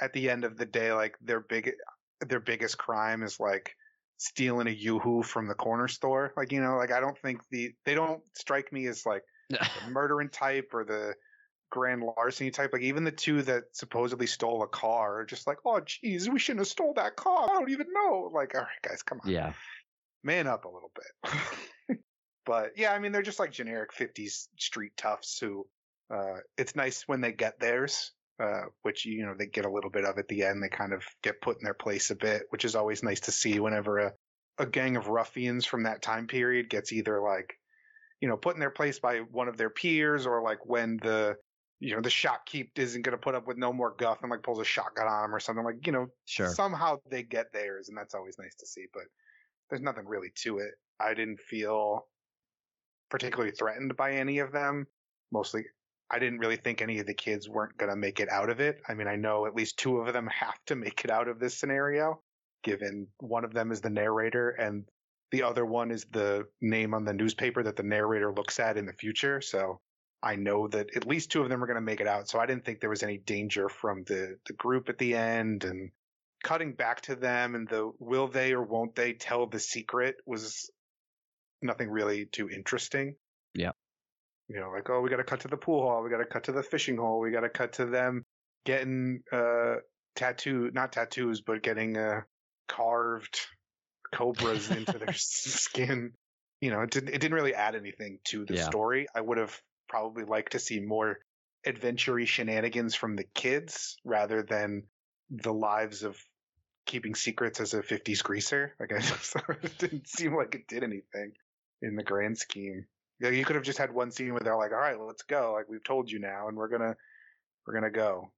at the end of the day like their big their biggest crime is like stealing a yoo-hoo from the corner store. Like you know like I don't think the they don't strike me as like the [laughs] murdering type or the grand larceny type. Like even the two that supposedly stole a car are just like, oh geez, we shouldn't have stole that car. I don't even know. Like, all right, guys, come on yeah, man up a little bit. [laughs] but yeah, I mean, they're just like generic 50s street toughs who, uh, it's nice when they get theirs, uh, which, you know, they get a little bit of at the end. They kind of get put in their place a bit, which is always nice to see whenever a, a gang of ruffians from that time period gets either like, you know, put in their place by one of their peers or like when the, you know, the shopkeep isn't going to put up with no more guff and like pulls a shotgun on him or something like, you know, sure. somehow they get theirs, and that's always nice to see. But there's nothing really to it. I didn't feel particularly threatened by any of them. Mostly, I didn't really think any of the kids weren't going to make it out of it. I mean, I know at least two of them [laughs] have to make it out of this scenario, given one of them is the narrator and the other one is the name on the newspaper that the narrator looks at in the future. So I know that at least two of them are going to make it out. So I didn't think there was any danger from the, the group at the end and cutting back to them and the will they or won't they tell the secret was nothing really too interesting. Yeah. You know, like, oh, we got to cut to the pool hall. We got to cut to the fishing hole. We got to cut to them getting, uh, tattoo, not tattoos, but getting, uh, carved cobras into their [laughs] skin. You know, it didn't, it didn't really add anything to the Yeah. story. I would have probably liked to see more adventure shenanigans from the kids rather than the lives of keeping secrets as a 50s greaser. Like, I [laughs] just, it didn't seem like it did anything in the grand scheme. Yeah, you could have just had one scene where they're like, "All right, let's go. Like we've told you now, and we're gonna we're gonna go."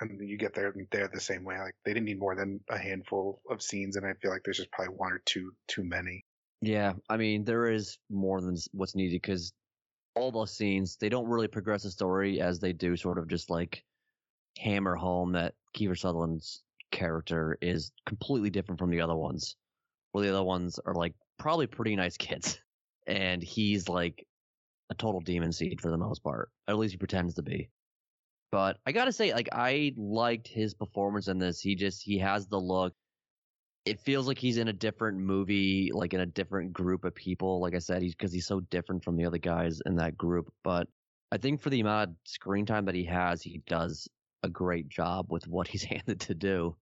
And you get there and they're the same way. Like they didn't need more than a handful of scenes, and I feel like there's just probably one or two too many. Yeah, I mean there is more than what's needed because all those scenes they don't really progress the story as they do sort of just like hammer home that Kiefer Sutherland's character is completely different from the other ones. Well, the other ones are like probably pretty nice kids, [laughs] and he's like a total demon seed for the most part. At least he pretends to be. But I gotta say, like, I liked his performance in this. He just he has the look. It feels like he's in a different movie, like in a different group of people. Like I said, he's because he's so different from the other guys in that group. But I think for the amount of screen time that he has, he does a great job with what [laughs] he's handed to do.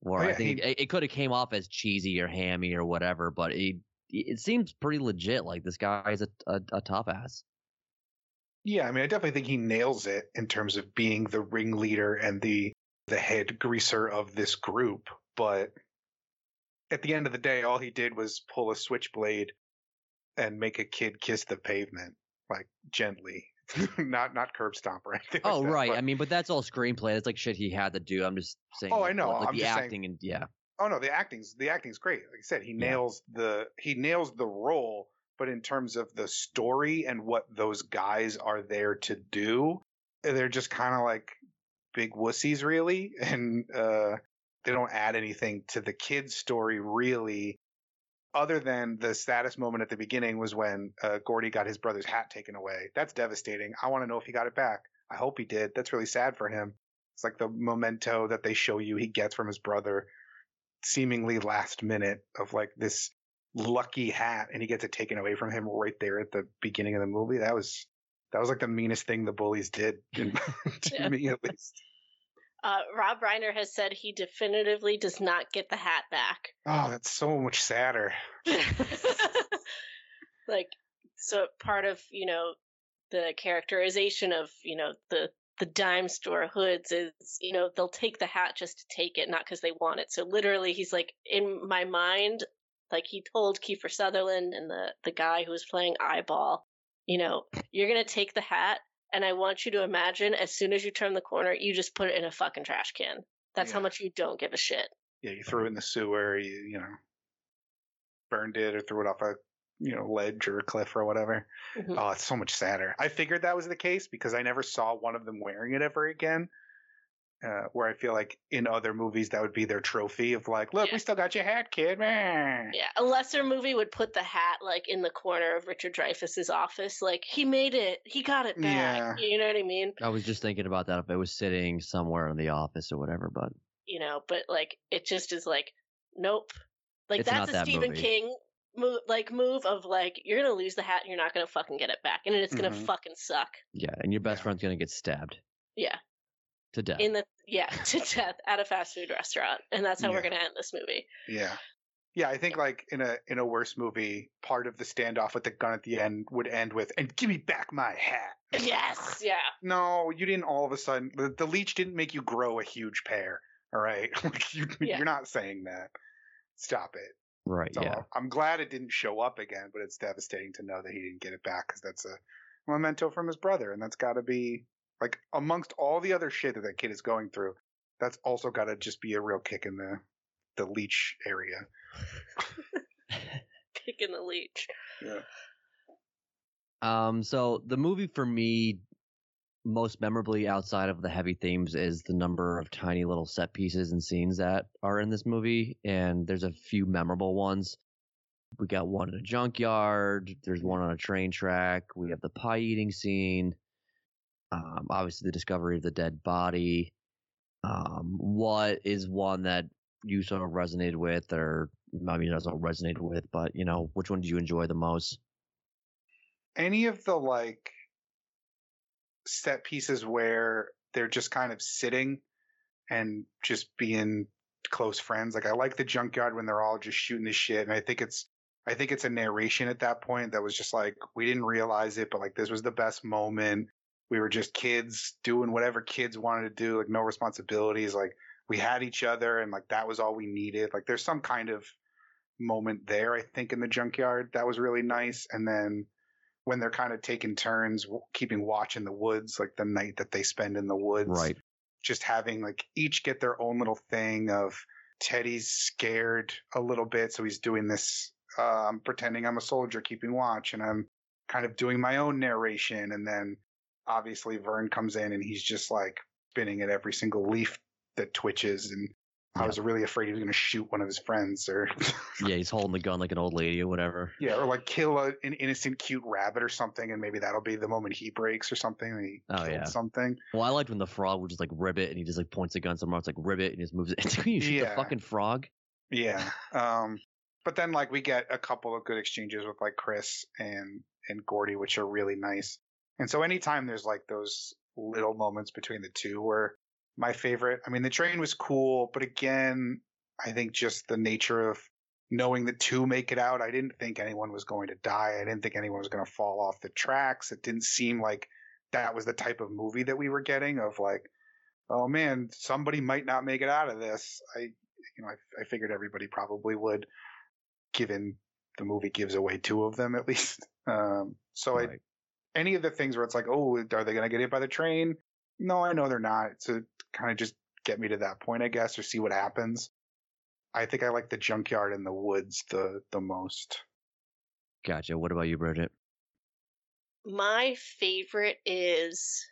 Or Oh, yeah, I think he- it, it could have came off as cheesy or hammy or whatever, but it it seems pretty legit. Like this guy's a a, a tough ass. Yeah, I mean, I definitely think he nails it in terms of being the ringleader and the the head greaser of this group. But at the end of the day, all he did was pull a switchblade and make a kid kiss the pavement, like gently, [laughs] not not curb stomp or anything. Oh like right, but- I mean, but that's all screenplay. That's like shit he had to do. I'm just saying. Oh, I know. Like, I'm the just saying- acting and yeah. Oh no, the acting's the acting's great. Like I said, he Yeah. nails the he nails the role, but in terms of the story and what those guys are there to do, they're just kind of like big wussies, really, [laughs] and uh, they don't add anything to the kid's story, really. Other than the saddest moment at the beginning was when uh, Gordie got his brother's hat taken away. That's devastating. I want to know if he got it back. I hope he did. That's really sad for him. It's like the memento that they show you he gets from his brother seemingly last minute of like this lucky hat and he gets it taken away from him right there at the beginning of the movie. That was that was like the meanest thing the bullies did in, [laughs] to Yeah. me at least. Uh, Rob Reiner has said he definitively does not get the hat back. Oh, that's so much sadder. [laughs] like, so part of you know the characterization of you know the the dime store hoods is you know they'll take the hat just to take it, not because they want it. So literally, he's like in my mind, like he told Kiefer Sutherland and the the guy who was playing Eyeball, you know, you're gonna take the hat, and I want you to imagine as soon as you turn the corner, you just put it in a fucking trash can. That's how much you don't give a shit. Yeah, you threw it in the sewer, you you know, burned it or threw it off a you know ledge or a cliff or whatever. Mhm. Oh, it's so much sadder. I figured that was the case because I never saw one of them wearing it ever again. Uh, where I feel like in other movies that would be their trophy of like, look, Yeah. we still got your hat, kid. Meh. Yeah, a lesser movie would put the hat like in the corner of Richard Dreyfuss's office. Like he made it, he got it back. Yeah. You know what I mean? I was just thinking about that if it was sitting somewhere in the office or whatever, but You know, but like it just is like, nope. Like It's that's a that Stephen movie. King move, like move of like you're gonna lose the hat and you're not gonna fucking get it back, and it's gonna Mhm. fucking suck. yeah, and your best friend's gonna get stabbed Yeah, to death. in the yeah [laughs] to death at a fast food restaurant, and that's how we're gonna end this movie. Yeah. Yeah, I think like in a in a worse movie, part of the standoff with the gun at the end would end with "and give me back my hat." Yes, yeah. No, you didn't. All of a sudden, the, the leech didn't make you grow a huge pair. All right, [laughs] like you, Yeah. you're not saying that. Stop it. Right? So yeah. I'm glad it didn't show up again, but it's devastating to know that he didn't get it back because that's a memento from his brother, and that's got to be like amongst all the other shit that that kid is going through. That's also got to just be a real kick in the the leech area. [laughs] Picking the leech. Yeah. Um, so the movie for me, most memorably outside of the heavy themes, is the number of tiny little set pieces and scenes that are in this movie, and there's a few memorable ones. We got one in a junkyard. There's one on a train track. We have the pie eating scene. Um, obviously the discovery of the dead body. Um, what is one that you sort of resonated with, or I mean, doesn't resonate with, but you know, which one did you enjoy the most? any of the like set pieces where they're just kind of sitting and just being close friends. Like I like the junkyard when they're all just shooting the shit, and I think it's I think it's a narration at that point that was just like we didn't realize it, but like this was the best moment. We were just kids doing whatever kids wanted to do, like no responsibilities. Like we had each other, and like that was all we needed. Like there's some kind of moment there, I think, in the junkyard that was really nice, and then when they're kind of taking turns w- keeping watch in the woods, like the night that they spend in the woods. Right. Just having like each get their own little thing of Teddy's scared a little bit. So he's doing this, uh, I'm pretending I'm a soldier keeping watch and I'm kind of doing my own narration. And then obviously Vern comes in and he's just like spinning at every single leaf that twitches. And I Yeah. was really afraid he was going to shoot one of his friends or [laughs] Yeah, he's holding the gun like an old lady or whatever. yeah, or like kill a, an innocent cute rabbit or something, and maybe that'll be the moment he breaks or something. Oh, yeah. something. Well, I liked when the frog would just like ribbit and he just like points the gun somewhere. It's like ribbit and he just moves it. [laughs] It's like, you shoot Yeah. the fucking frog. Yeah. Um, but then like we get a couple of good exchanges with like Chris and and Gordie, which are really nice. And so anytime there's like those little moments between the two were my favorite. I mean, the train was cool, but again, I think just the nature of knowing that two make it out. I didn't think anyone was going to die. I didn't think anyone was going to fall off the tracks. It didn't seem like that was the type of movie that we were getting of like, oh man, somebody might not make it out of this. I, you know, I, I figured everybody probably would, given the movie gives away two of them [laughs] at least. Um, so I, any of the things where it's like, oh, are they going to get hit by the train? No, I know they're not. To kind of just get me to that point, I guess, or see what happens. I think I like the junkyard in the woods the the most. Gotcha. What about you, Bridget? My favorite is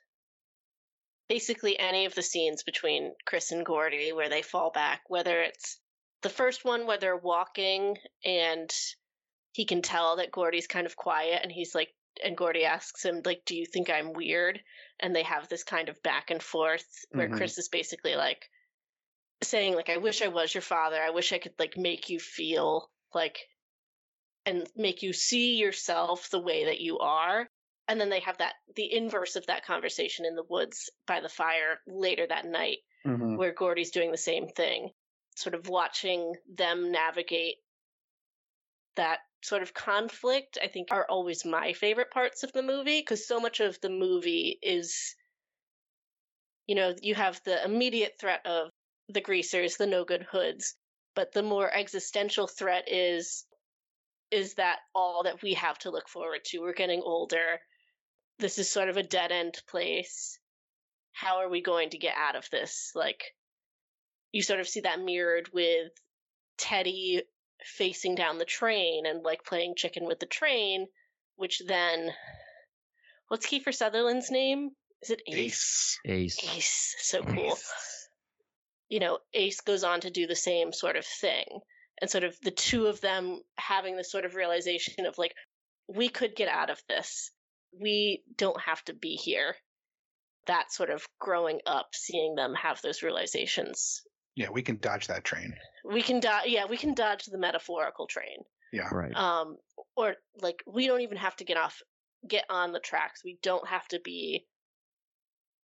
basically any of the scenes between Chris and Gordie where they fall back, whether it's the first one where they're walking and he can tell that Gordie's kind of quiet and he's like and Gordie asks him like do you think I'm weird and they have this kind of back and forth where Mhm. Chris is basically like saying like I wish I was your father I wish I could like make you feel like and make you see yourself the way that you are and then they have that the inverse of that conversation in the woods by the fire later that night Mm-hmm. where Gordie's doing the same thing sort of watching them navigate that sort of conflict i think are always my favorite parts of the movie because so much of the movie is you know you have the immediate threat of the greasers the no good hoods but the more existential threat is is that all that we have to look forward to. We're getting older. This is sort of a dead end place. How are we going to get out of this? Like you sort of see that mirrored with teddy facing down the train and like playing chicken with the train which then what's kiefer sutherland's name is it ace Ace. Ace. ace so cool Ace. you know, Ace goes on to do the same sort of thing. And sort of the two of them having this sort of realization of like, we could get out of this. We don't have to be here. That sort of growing up, seeing them have those realizations. Yeah, we can dodge that train. We can dodge, yeah, we can dodge the metaphorical train. Yeah. Right. Um, or like, we don't even have to get off, get on the tracks. We don't have to be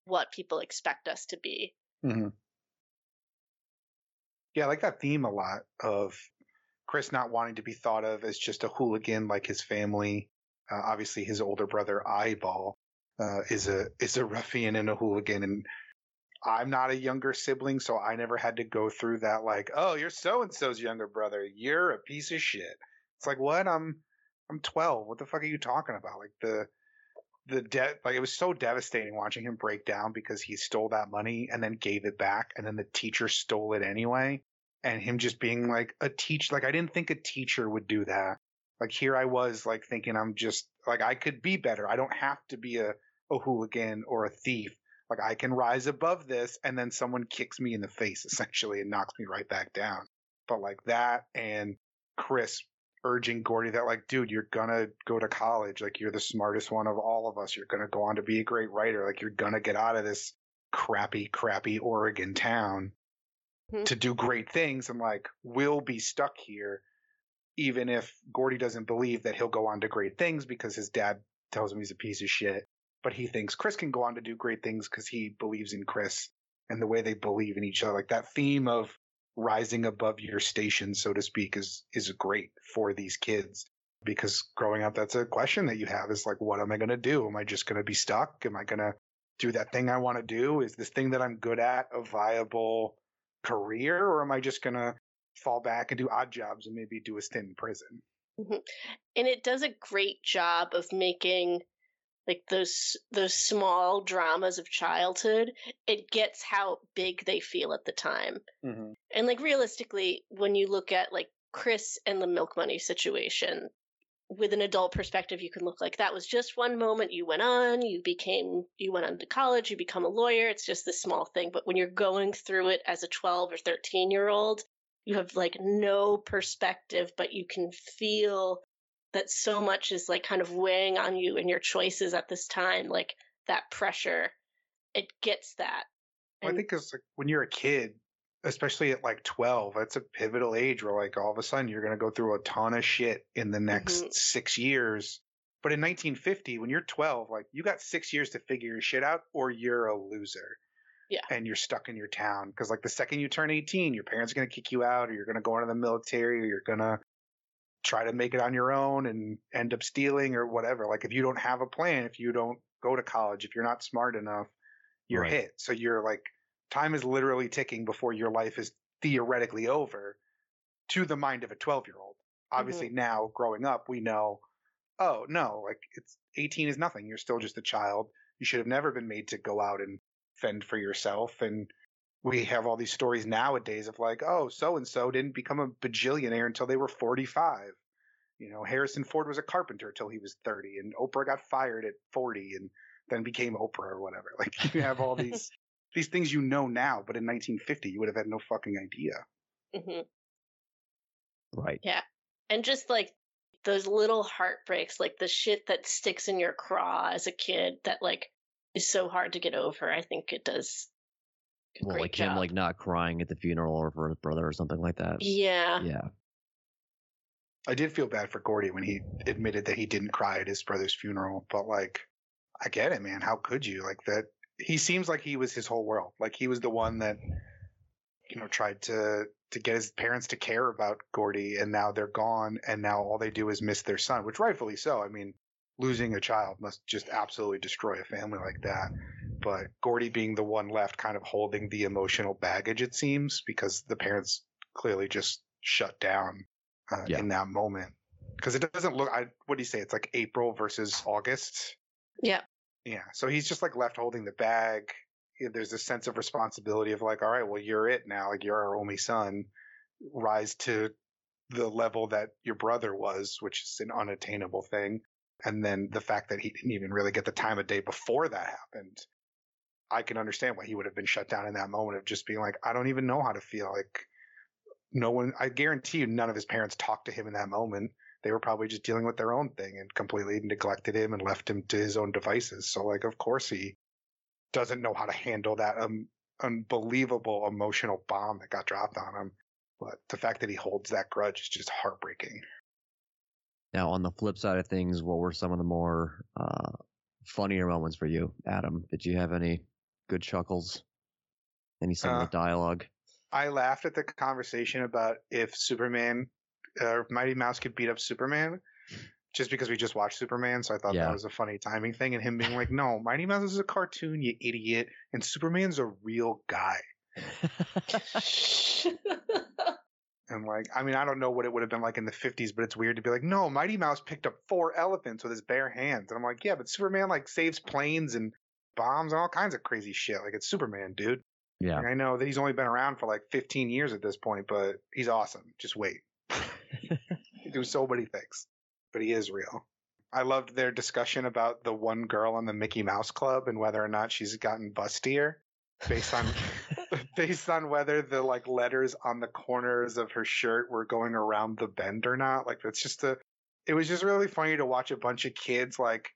what people expect us to be. Mm-hmm. Yeah, I like that theme a lot of Chris not wanting to be thought of as just a hooligan like his family. Uh, obviously, his older brother Eyeball uh, is a is a ruffian and a hooligan, and I'm not a younger sibling, so I never had to go through that. Like, oh, you're so and so's younger brother. You're a piece of shit. It's like, what? I'm I'm 12. What the fuck are you talking about? Like the the debt like it was so devastating watching him break down because he stole that money and then gave it back and then the teacher stole it anyway and him just being like a teach like I didn't think a teacher would do that like here I was like thinking I'm just like I could be better I don't have to be a a hooligan or a thief like I can rise above this and then someone kicks me in the face [laughs] essentially and knocks me right back down but like that and Chris urging Gordie that like, dude, you're gonna go to college. Like you're the smartest one of all of us. You're gonna go on to be a great writer. Like you're gonna get out of this crappy, crappy Oregon town Hmm. to do great things and like we'll be stuck here even if Gordie doesn't believe that he'll go on to great things because his dad tells him he's a piece of shit. But he thinks Chris can go on to do great things because he believes in Chris and the way they believe in each other. Like that theme of rising above your station, so to speak, is is great for these kids because growing up, that's a question that you have: is like, what am I going to do? Am I just going to be stuck? Am I going to do that thing I want to do? Is this thing that I'm good at a viable career, or am I just going to fall back and do odd jobs and maybe do a stint in prison? Mm-hmm. and it does a great job of making like those those small dramas of childhood it gets how big they feel at the time Mm-hmm. and like realistically when you look at like chris and the milk money situation with an adult perspective, you can look like that was just one moment. You went on, you became, you went on to college, you become a lawyer. It's just this small thing. But when you're going through it as a 12 or 13 year old, you have like no perspective, but you can feel that so much is like kind of weighing on you and your choices at this time. Like that pressure, it gets that. Well, I think it's like, when you're a kid, especially at like 12, that's a pivotal age where like all of a sudden you're going to go through a ton of shit in the next Mhm. six years. But in 1950, when you're 12, like you got six years to figure your shit out or you're a loser. Yeah. And you're stuck in your town. Cause like the second you turn 18, your parents are going to kick you out or you're going to go into the military or you're going to try to make it on your own and end up stealing or whatever. Like if you don't have a plan, if you don't go to college, if you're not smart enough, you're Right. hit. So you're like, time is literally ticking before your life is theoretically over to the mind of a 12 year old. Mm-hmm. Obviously now growing up, we know, oh no, like it's 18 is nothing. You're still just a child. You should have never been made to go out and fend for yourself. And we have all these stories nowadays of like, oh, so and so didn't become a bajillionaire until they were 45. You know, Harrison Ford was a carpenter till he was 30 and Oprah got fired at 40 and then became Oprah or whatever. [laughs] Like you have all [laughs] these these things you know now, but in 1950 you would have had no fucking idea. hmm Right. Yeah, and just like those little heartbreaks, like the shit that sticks in your craw as a kid that like is so hard to get over. I think it does. A Well, great like him, like not crying at the funeral or for his brother or something like that. yeah, Yeah. I did feel bad for Gordie when he admitted that he didn't cry at his brother's funeral, but like I get it, man. How could you? Like that he seems like he was his whole world. Like he was the one that you know tried to to get his parents to care about Gordie and now they're gone and now all they do is miss their son, which rightfully so. I mean, losing a child must just absolutely destroy a family like that. But Gordie being the one left kind of holding the emotional baggage it seems because the parents clearly just shut down uh, Yeah. in that moment. Because it doesn't look, I, what do you say? It's like April versus August. yeah, Yeah. So he's just like left holding the bag. There's a sense of responsibility of like, all right, well, you're it now. Like, you're our only son. Rise to the level that your brother was, which is an unattainable thing. And then the fact that he didn't even really get the time of day before that happened. I can understand why he would have been shut down in that moment of just being like, I don't even know how to feel. Like, no one, I guarantee you, none of his parents talked to him in that moment. They were probably just dealing with their own thing and completely neglected him and left him to his own devices. So, like, of course he doesn't know how to handle that um, unbelievable emotional bomb that got dropped on him. But the fact that he holds that grudge is just heartbreaking. Now, on the flip side of things, what were some of the more uh, funnier moments for you, Adam? Did you have any good chuckles? Any some Uh, of the dialogue? I laughed at the conversation about if Superman, uh, Mighty Mouse could beat up Superman, just because we just watched Superman. So I thought Yeah. that was a funny timing thing, and him being like, "No, Mighty Mouse is a cartoon, you idiot, and Superman's a real guy." [laughs] And like, I mean, I don't know what it would have been like in the 50s, but it's weird to be like, no, Mighty Mouse picked up four elephants with his bare hands. And I'm like, yeah, but Superman like saves planes and bombs and all kinds of crazy shit. Like it's Superman, dude. yeah. Like, I know that he's only been around for like 15 years at this point, but he's awesome. Just wait. [laughs] He do so many things, but he is real. I loved their discussion about the one girl on the Mickey Mouse Club and whether or not she's gotten bustier based on [laughs] [laughs] based on whether the like letters on the corners of her shirt were going around the bend or not. Like that's just a it was just really funny to watch a bunch of kids like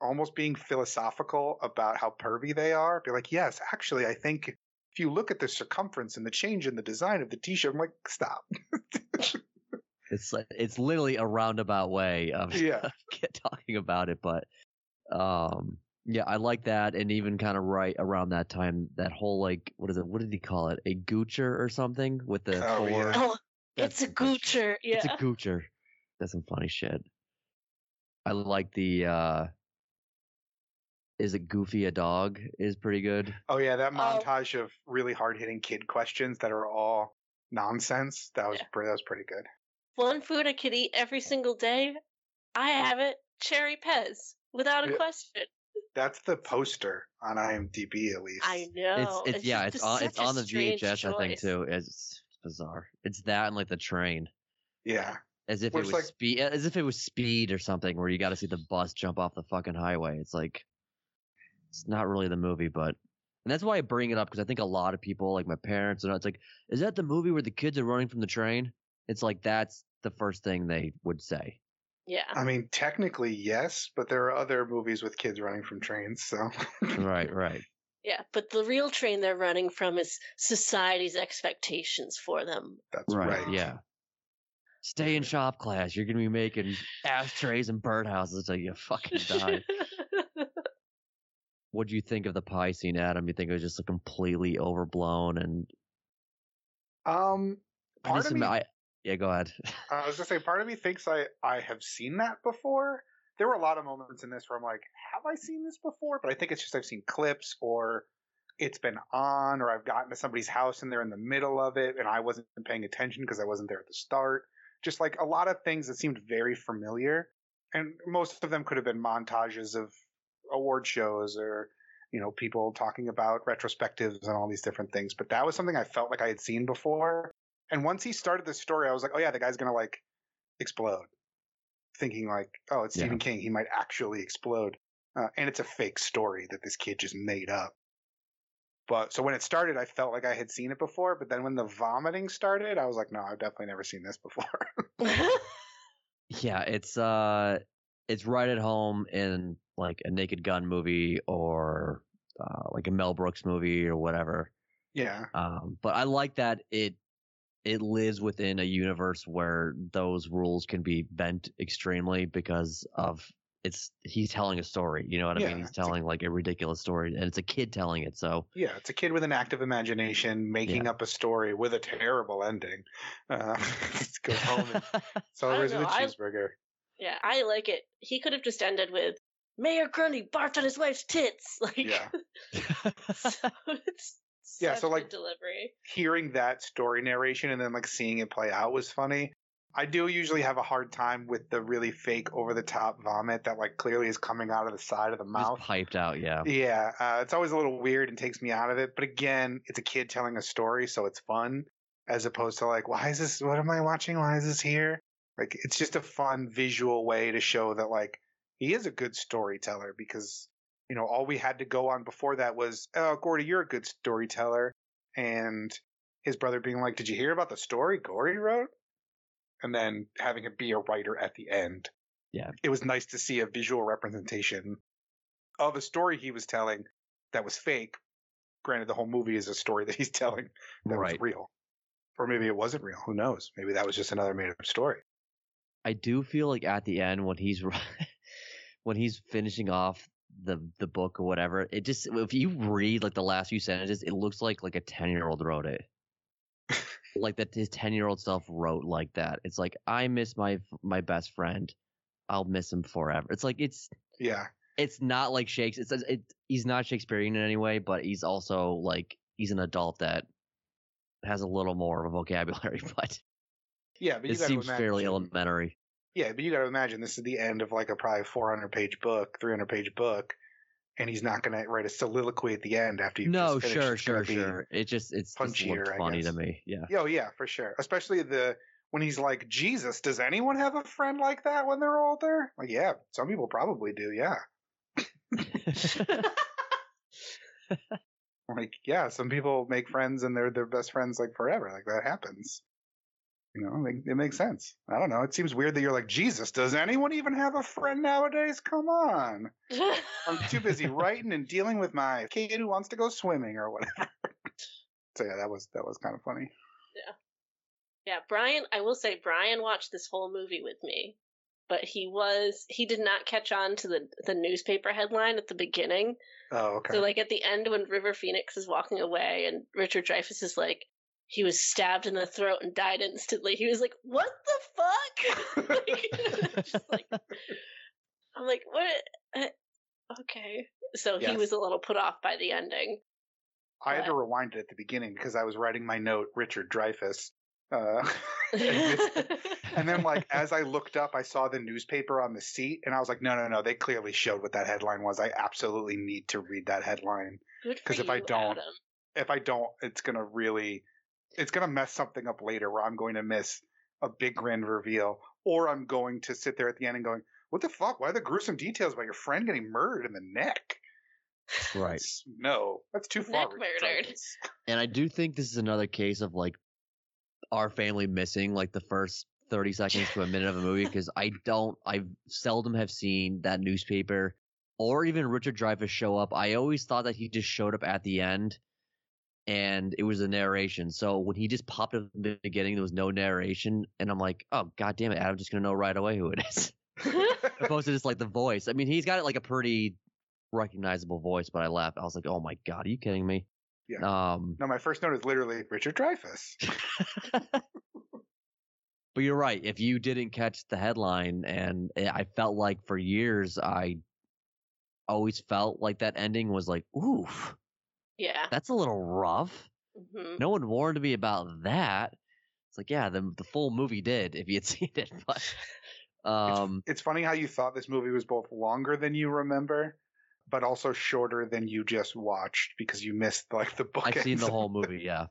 almost being philosophical about how pervy they are. Be like, yes, actually I think if you look at the circumference and the change in the design of the t-shirt, I'm like, stop. [laughs] It's like- it's literally a roundabout way of [laughs] Yeah. talking about it, but um, yeah, I like that, and even kind of right around that time, that whole like, what is it? What did he call it? A goocher or something with the Oh, four. yeah. oh, That's it's a some good shit. goocher. Yeah. It's a goocher. That's some funny shit. I like the uh is it Goofy a dog is pretty good. Oh yeah, that Oh. montage of really hard hitting kid questions that are all nonsense. That was Yeah. pretty, that was pretty good. One food I could eat every single day. I have it. Cherry Pez, without a Yeah. question. That's the poster on IMDb at least. I know. it's it's, yeah, it's on it's on the strange VHS I think too. It's, it's bizarre. It's that and like the train. yeah, as if Well, it was like- speed, as if it was speed or something, where you got to see the bus jump off the fucking highway. It's like, it's not really the movie, but, and that's why I bring it up because I think a lot of people, like my parents, and it's like, is that the movie where the kids are running from the train? It's like that's the first thing they would say. yeah. I mean, technically yes, but there are other movies with kids running from trains, so right, right. Yeah, but the real train they're running from is society's expectations for them. that's right, right. Yeah. Stay in shop class. You're gonna be making ashtrays and birdhouses until you fucking die. [laughs] what do you think of the pie scene, Adam? You think it was just a completely overblown and Um, I part just of me, I, yeah, go ahead. [laughs] I was gonna say, part of me thinks I I have seen that before. There were a lot of moments in this where I'm like, have I seen this before? But I think it's just I've seen clips or it's been on or I've gotten to somebody's house and they're in the middle of it and I wasn't paying attention because I wasn't there at the start. Just like a lot of things that seemed very familiar. And most of them could have been montages of award shows or, you know, people talking about retrospectives and all these different things. But that was something I felt like I had seen before. And once he started the story, I was like, oh yeah, the guy's gonna like explode. Thinking like, oh, it's Yeah. Stephen King, he might actually explode. Uh, and it's a fake story that this kid just made up. But so when it started, I felt like I had seen it before. But then when the vomiting started, I was like, no, I've definitely never seen this before. [laughs] [laughs] Yeah, it's uh, it's right at home in like a Naked Gun movie or uh, like a Mel Brooks movie or whatever. yeah. Um, but I like that it it lives within a universe where those rules can be bent extremely because of it's he's telling a story. You know what I Yeah, mean? He's it's a- telling like a ridiculous story, and it's a kid telling it. So Yeah, it's a kid with an active imagination making up a story with a terrible ending. Uh, [laughs] goes home and [laughs] I celebrates don't with a I- cheeseburger. yeah, I like it. He could have just ended with Mayor Grundy barked on his wife's tits. [laughs] Like, Yeah. [laughs] so [laughs] it's Yeah, so, like- delivery. Hearing that story narration and then like seeing it play out was funny. I do usually have a hard time with the really fake over the top vomit that like clearly is coming out of the side of the just mouth. piped out. Yeah. Yeah, uh, it's always a little weird and takes me out of it. But again, it's a kid telling a story, so it's fun as opposed to like, why is this? What am I watching? Why is this here? Like, it's just a fun visual way to show that like he is a good storyteller because you know all we had to go on before that was, oh, Gordie, you're a good storyteller, and his brother being like, did you hear about the story Gordie wrote? And then having him be a writer at the end. Yeah. It was nice to see a visual representation of a story he was telling that was fake. Granted, the whole movie is a story that he's telling that was real. Or maybe it wasn't real. Who knows? Maybe that was just another made up story. I do feel like at the end when he's [laughs] when he's finishing off the the book or whatever, it just if you read like the last few sentences, it looks like like a ten year old wrote it. [laughs] like that his ten year old self wrote like that. It's like I miss my my best friend. I'll miss him forever. It's like it's Yeah. it's not like Shakespeare. It's it, he's not Shakespearean in any way, but he's also like he's an adult that has a little more of a vocabulary. [laughs] But Yeah, but it seems fairly elementary. Yeah, but you got to imagine this is the end of like a probably 400 page book, 300 page book, and he's not going to write a soliloquy at the end after you. No, just sure, It's sure, sure. It just it's punchier, I funny to me. Yeah. Oh yeah, for sure. Especially the when he's like, Jesus, does anyone have a friend like that when they're older? Like, yeah, some people probably do. Yeah, [laughs] [laughs] like yeah, some people make friends and they're their best friends like forever. Like that happens. You know, like, it makes sense. I don't know. It seems weird that you're like, Jesus, does anyone even have a friend nowadays? Come on. I'm too [laughs] busy writing and dealing with my kid who wants to go swimming or whatever. [laughs] so yeah, that was that was kind of funny. Yeah. Yeah, Brian, I will say Brian watched this whole movie with me, but he was he did not catch on to the the newspaper headline at the beginning. Oh, okay. So like at the end when River Phoenix is walking away and Richard Dreyfuss is like he was stabbed in the throat and died instantly. He was like, "What the fuck?" [laughs] like, [laughs] just like I'm like, "What?" Uh, okay. So he was a little put off by the ending. I had to rewind it at the beginning because I was writing my note, Richard Dreyfuss. Uh, [laughs] and, then, like, as I looked up, I saw the newspaper on the seat, and I was like, no, no, no. They clearly showed what that headline was. I absolutely need to read that headline. Because if I don't- Adam. If I don't, it's going to really, it's going to mess something up later where I'm going to miss a big grand reveal, or I'm going to sit there at the end and going, "What the fuck? Why are the gruesome details about your friend getting murdered in the neck?" Right. That's- no, that's too far. Neck murdered. [laughs] And I do think this is another case of like our family missing like the first 30 seconds to a minute of a movie because I don't, I seldom have seen that newspaper or even Richard Dreyfuss show up. I always thought that he just showed up at the end and it was a narration. So when he just popped up in the beginning, there was no narration. And I'm like, oh, god damn it, I'm just going to know right away who it is. [laughs] [laughs] Opposed to just like the voice. I mean, he's got like a pretty recognizable voice, but I laughed. I was like, oh my god, are you kidding me? Yeah. Um, No, my first note is literally Richard Dreyfuss. [laughs] But you're right. If you didn't catch the headline, and eh, I felt like for years, I always felt like that ending was like, oof, yeah. that's a little rough. hmm No one warned me about that. It's like, yeah, the the full movie did if you had [laughs] seen it, but um, It's funny how you thought this movie was both longer than you remember, but also shorter than you just watched because you missed like the [laughs] bookends. I've seen the whole movie. Yeah,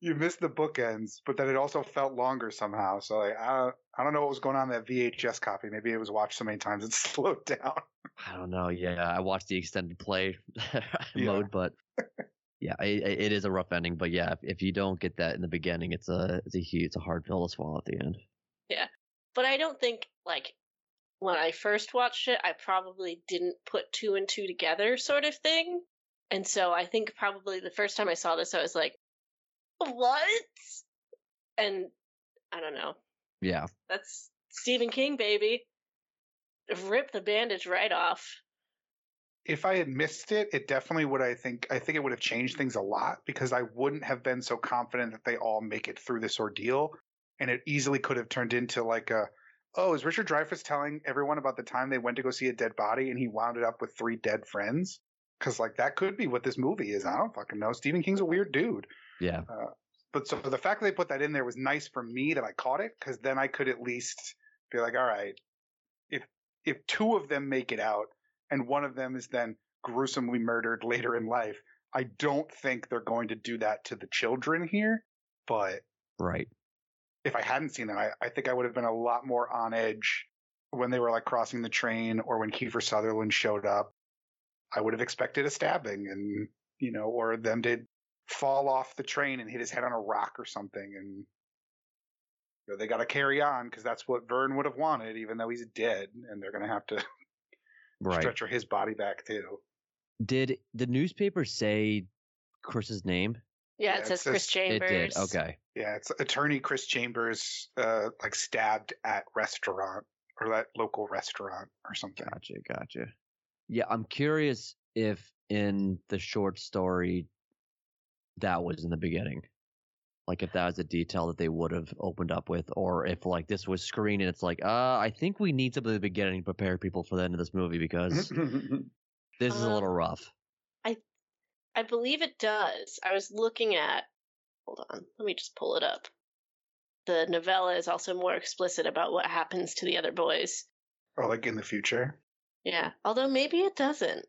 you missed the bookends, but then it also felt longer somehow. So like, I don't, I don't know what was going on in that VHS copy. Maybe it was watched so many times it [laughs] slowed down. I don't know. Yeah, I watched the extended play Yeah. mode, but yeah, it, it is a rough ending. But yeah, if, if you don't get that in the beginning, it's a it's a huge, it's a hard pill to swallow at the end. Yeah, but I don't think like when I first watched it, I probably didn't put two and two together, sort of thing. And so I think probably the first time I saw this, I was like, "What?" And I don't know. Yeah. That's Stephen King, baby. Rip the bandage right off. If I had missed it, it definitely would. I think. I think it would have changed things a lot because I wouldn't have been so confident that they all make it through this ordeal, and it easily could have turned into like a. Oh, is Richard Dreyfuss telling everyone about the time they went to go see a dead body and he wound it up with three dead friends? Because like that could be what this movie is. I don't fucking know. Stephen King's a weird dude. Yeah. Uh, but so the fact that they put that in there was nice for me that I caught it because then I could at least be like, all right, if if two of them make it out and one of them is then gruesomely murdered later in life, I don't think they're going to do that to the children here. But Right. if I hadn't seen them, I, I think I would have been a lot more on edge when they were like crossing the train or when Kiefer Sutherland showed up. I would have expected a stabbing and, you know, or them to fall off the train and hit his head on a rock or something. And you know, they got to carry on because that's what Vern would have wanted, even though he's dead. And they're going to have to Right. stretcher his body back too. Did the newspaper say Chris's name? Yeah, Yeah, it it says Chris says- Chambers. It did. Okay. Yeah, it's attorney Chris Chambers, uh, like stabbed at restaurant or that local restaurant or something. Gotcha. Gotcha. Yeah, I'm curious if in the short story that was in the beginning. Like if that was a detail that they would have opened up with, or if like this was screened and it's like, uh, I think we need something at the beginning to prepare people for the end of this movie because [laughs] this is a little Um, rough. I I believe it does. I was looking at. Hold on, let me just pull it up. The novella is also more explicit about what happens to the other boys. or like in the future. Yeah, although maybe it doesn't.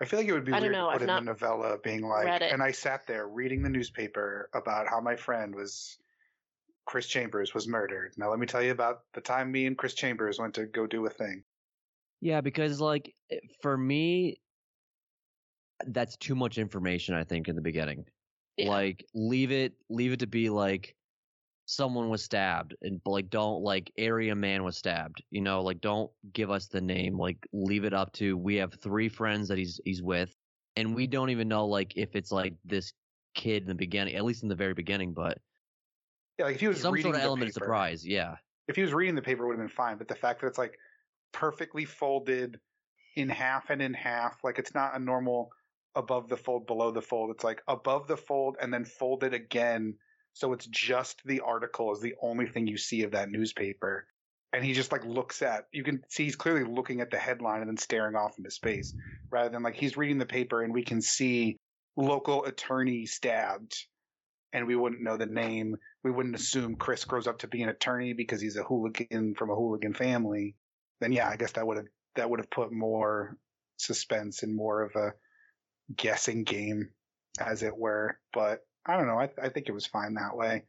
I feel like it would be I weird know, to I've put in the not novella being like, read it. and I sat there reading the newspaper about how my friend was Chris Chambers was murdered. Now let me tell you about the time me and Chris Chambers went to go do a thing. Yeah, because like eh, for me, that's too much information. I think in the beginning. Yeah. Like leave it leave it to be like someone was stabbed and like don't like area man was stabbed. You know, like don't give us the name. Like leave it up to we have three friends that he's he's with and we don't even know like if it's like this kid in the beginning, at least in the very beginning, but Yeah, like if he was some reading sort of element of surprise. Yeah. If he was reading the paper, it would have been fine. But the fact that it's like perfectly folded in half and in half, like it's not a normal above the fold, below the fold. It's like above the fold and then folded again. So it's just the article is the only thing you see of that newspaper. And he just like looks at, you can see he's clearly looking at the headline and then staring off into space rather than like he's reading the paper and we can see local attorney stabbed and we wouldn't know the name. We wouldn't assume Chris grows up to be an attorney because he's a hooligan from a hooligan family. Then yeah, I guess that would have that would have put more suspense and more of a guessing game, as it were. But I don't know. I, I think it was fine that way.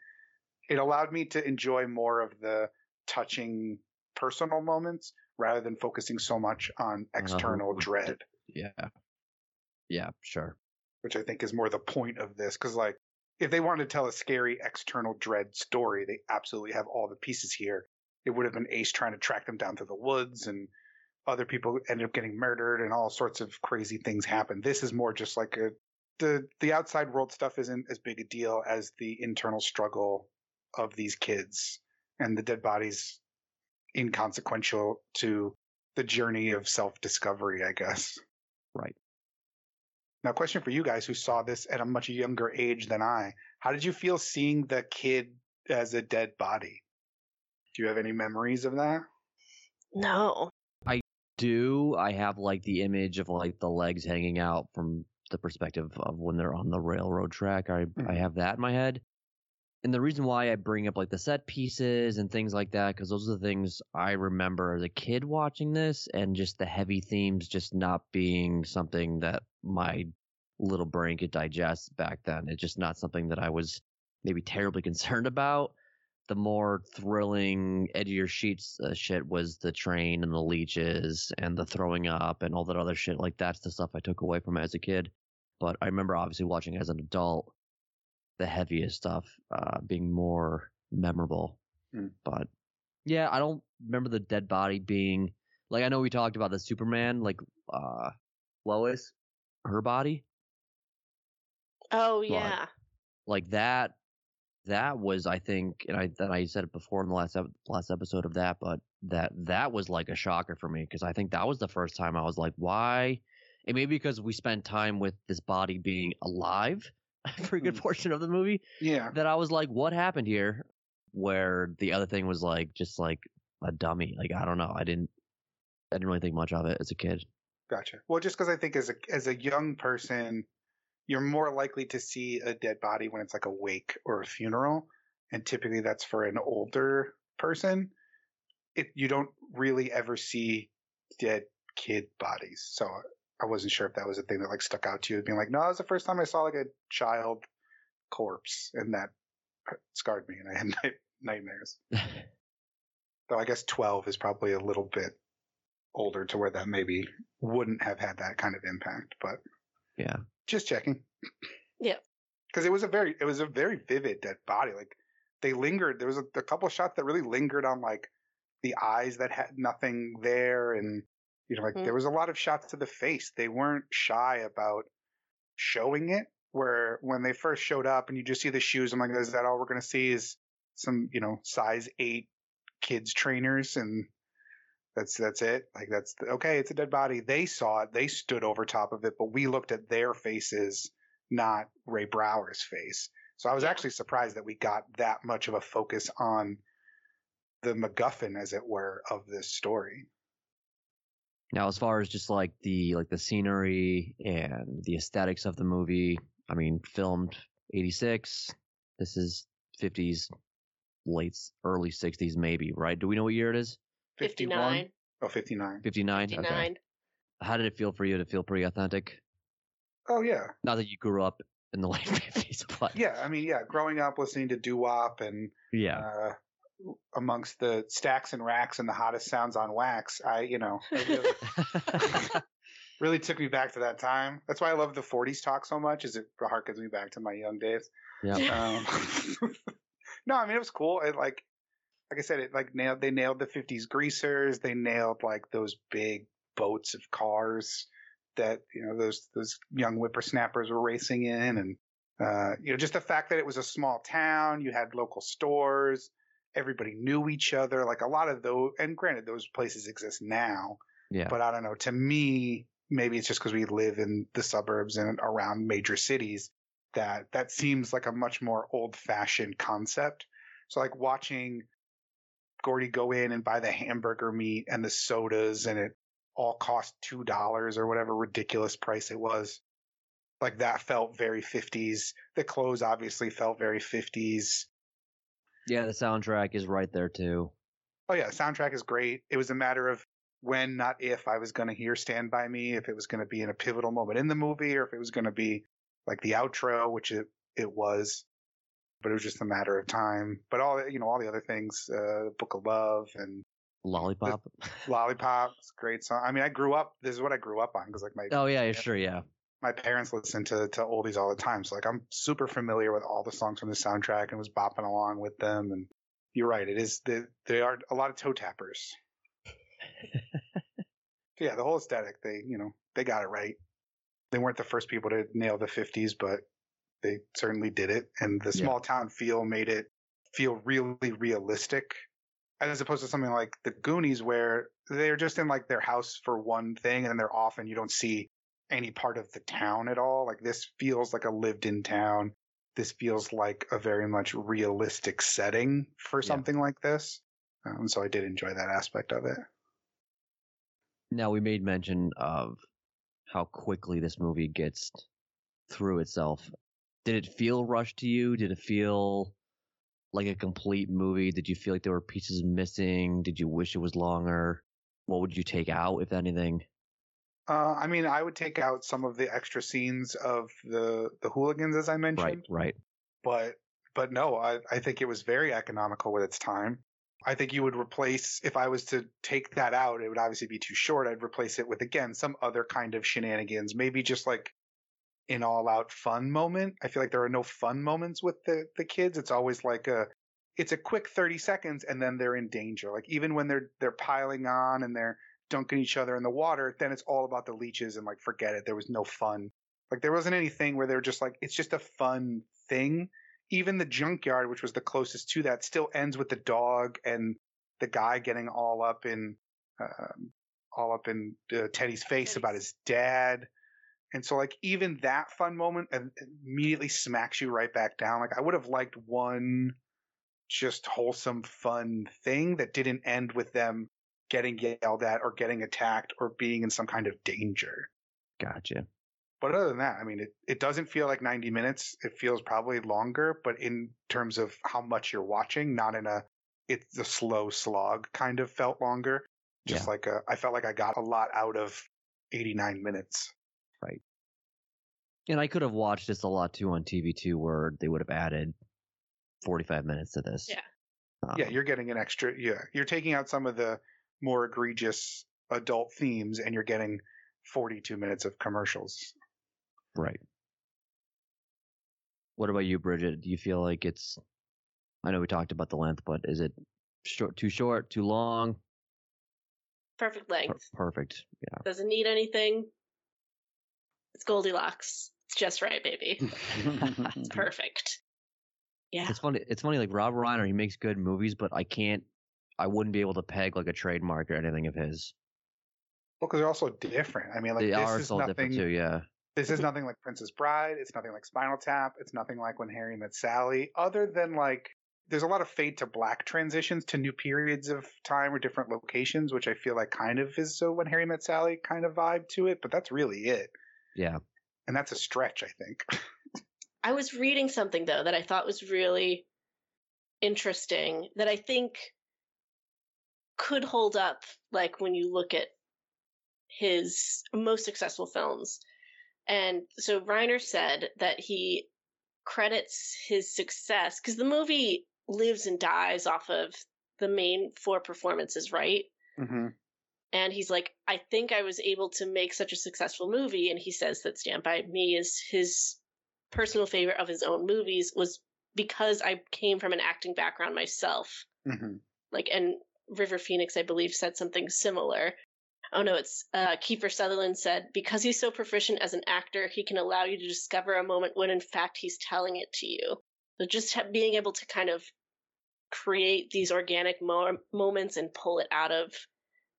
it allowed me to enjoy more of the touching personal moments rather than focusing so much on external Uh-huh. dread, Yeah. Yeah, sure. which I think is more the point of this. Because like, if they wanted to tell a scary external dread story, they absolutely have all the pieces here. It would have been Ace trying to track them down through the woods, and other people ended up getting murdered, and all sorts of crazy things happen. This is more just like a the the outside world stuff isn't as big a deal as the internal struggle of these kids and the dead bodies inconsequential to the journey of self discovery, I guess. Right. Now, question for you guys who saw this at a much younger age than I. How did you feel seeing the kid as a dead body? Do you have any memories of that? No. I do I have like the image of like the legs hanging out from the perspective of when they're on the railroad track? I I Mhm. have that in my head. And the reason why I bring up like the set pieces and things like that, because those are the things I remember as a kid watching this, and just the heavy themes just not being something that my little brain could digest back then. It's just not something that I was maybe terribly [laughs] concerned about. The more thrilling, edgier sheets uh, shit was the train and the leeches and the throwing up and all that other shit. Like that's the stuff I took away from it as a kid. But I remember obviously watching it as an adult, the heaviest stuff uh, being more memorable. Hmm. But yeah, I don't remember the dead body being like I know we talked about the Superman, like uh Lois, her body. Oh But- yeah. like that that was i think and i that i said it before in the last ep- last episode of that but that that was like a shocker for me because i think that was the first time i was like why and maybe because we spent time with this body being alive for [laughs] a good Mm. portion of the movie Yeah. that i was like what happened here where the other thing was like just like a dummy like i don't know i didn't i didn't really think much of it as a kid Gotcha. Well, just because I think as a as a young person, you're more likely to see a dead body when it's like a wake or a funeral, and typically that's for an older person. It you don't really ever see dead kid bodies, so I wasn't sure if that was a thing that like stuck out to you, being like, no, that was the first time I saw like a child corpse, and that scarred me, and I had [laughs] night- nightmares. [laughs] Though I guess 12 is probably a little bit older to where that maybe wouldn't have had that kind of impact, but yeah just checking. Yeah. Because it was a very, it was a very vivid dead body. Like they lingered. There was a, a couple shots that really lingered on like the eyes that had nothing there, and you know, like Mhm. there was a lot of shots to the face. They weren't shy about showing it. Where when they first showed up, and you just see the shoes, I'm like, is that all we're gonna see? Is some you know size eight kids trainers and that's that's it. Like that's okay. It's a dead body. They saw it. They stood over top of it, but we looked at their faces, not Ray Brower's face. So I was actually surprised that we got that much of a focus on the MacGuffin, as it were, of this story. Now, as far as just like the like the scenery and the aesthetics of the movie, I mean, filmed '86. This is '50s, late early '60s, maybe. Right? Do we know what year it is? 59. Oh, 59. '59. 59. Okay. How did it feel for you to feel pretty authentic? Oh yeah, Not that you grew up in the [laughs] late '50s, but yeah. I mean, yeah. Growing up listening to doo wop and yeah. uh, amongst the stacks and racks and the hottest sounds on wax, I you know really, [laughs] [laughs] really took me back to that time. That's why I love the 40s talk so much. Is it harkens me back to my young days. yeah. Um, no, I mean it was cool. It like, like I said, it like nailed. They nailed the '50s greasers. They nailed like those big boats of cars that you know those those young whippersnappers were racing in, and uh, you know just the fact that it was a small town. You had local stores. Everybody knew each other. Like a lot of those, and granted, those places exist now. Yeah. But I don't know. To me, maybe it's just because we live in the suburbs and around major cities that that seems like a much more old fashioned concept. So like watching Gordie go in and buy the hamburger meat and the sodas and it all cost two dollars or whatever ridiculous price it was. Like that felt very fifties. The clothes obviously felt very fifties. Yeah, the soundtrack is right there too. Oh yeah, soundtrack is great. It was a matter of when, not if, I was going to hear "Stand by Me," if it was going to be in a pivotal moment in the movie, or if it was going to be like the outro, which it it was. But it was just a matter of time. But all you know, all the other things, uh, Book of Love and Lollipop. [laughs] Lollipop, great song. I mean, I grew up. This is what I grew up on because like my oh yeah, yeah, sure, yeah. my parents listened to to oldies all the time. So like I'm super familiar with all the songs from the soundtrack and was bopping along with them. And you're right, it is the they are a lot of toe tappers. [laughs] Yeah, the whole aesthetic, they you know they got it right. They weren't the first people to nail the 50s, but they certainly did it. And the Yeah. small town feel made it feel really realistic, as opposed to something like the Goonies, where they're just in like their house for one thing and then they're off, and you don't see any part of the town at all. Like this feels like a lived-in town. This feels like a very much realistic setting for Yeah. something like this. Um, so I did enjoy that aspect of it. Now we made mention of how quickly this movie gets through itself. Did it feel rushed to you? Did it feel like a complete movie? Did you feel like there were pieces missing? Did you wish it was longer? What would you take out, if anything? Uh, I mean, I would take out some of the extra scenes of the the hooligans, as I mentioned, Right, right. but but no, I I think it was very economical with its time. I think you would replace if I was to take that out, it would obviously be too short. I'd replace it with again some other kind of shenanigans, maybe just like an all out fun moment. I feel like there are no fun moments with the the kids. It's always like a it's a quick 30 seconds and then they're in danger. Like even when they're they're piling on and they're dunking each other in the water, then it's all about the leeches and like forget it. There was no fun. Like there wasn't anything where they're just like it's just a fun thing. Even the junkyard, which was the closest to that, still ends with the dog and the guy getting all up in um, all up in uh, Teddy's face about his dad. And so like even that fun moment uh, immediately smacks you right back down. Like I would have liked one just wholesome fun thing that didn't end with them getting yelled at or getting attacked or being in some kind of danger. Gotcha. But other than that, I mean, it, it doesn't feel like 90 minutes. It feels probably longer, but in terms of how much you're watching, not in a, it's a slow slog kind of felt longer. Just Yeah. like a, I felt like I got a lot out of 89 minutes. And I could have watched this a lot too on TV2 where they would have added 45 minutes to this. Yeah. Um, yeah, you're getting an extra, yeah, you're taking out some of the more egregious adult themes and you're getting 42 minutes of commercials. Right. What about you, Bridget? Do you feel like it's? I know we talked about the length, but is it short, too short, too long? Perfect Per- length. perfect. Yeah. Doesn't need anything. It's Goldilocks. It's just right, baby. [laughs] It's perfect. Yeah. It's funny. It's funny. Like Rob Reiner, he makes good movies, but I can't. I wouldn't be able to peg like a trademark or anything of his. Well, because they're also different. I mean, like they this are is so nothing. different too. Yeah. This is nothing like Princess Bride. It's nothing like Spinal Tap. It's nothing like When Harry Met Sally. Other than like, there's a lot of fade to black transitions to new periods of time or different locations, which I feel like kind of is a When Harry Met Sally kind of vibe to it. But that's really it, Yeah. and that's a stretch, I think. [laughs] I was reading something though that I thought was really interesting that I think could hold up like when you look at his most successful films. And so Reiner said that he credits his success because the movie lives and dies off of the main four performances, right? mm-hmm. And he's like, I think I was able to make such a successful movie. And he says that Stand By Me is his personal favorite of his own movies was because I came from an acting background myself. Mm-hmm. Like, and River Phoenix, I believe, said something similar. Oh no, it's uh, Kiefer Sutherland said, because he's so proficient as an actor, he can allow you to discover a moment when in fact he's telling it to you. So just ha- being able to kind of create these organic mo- moments and pull it out of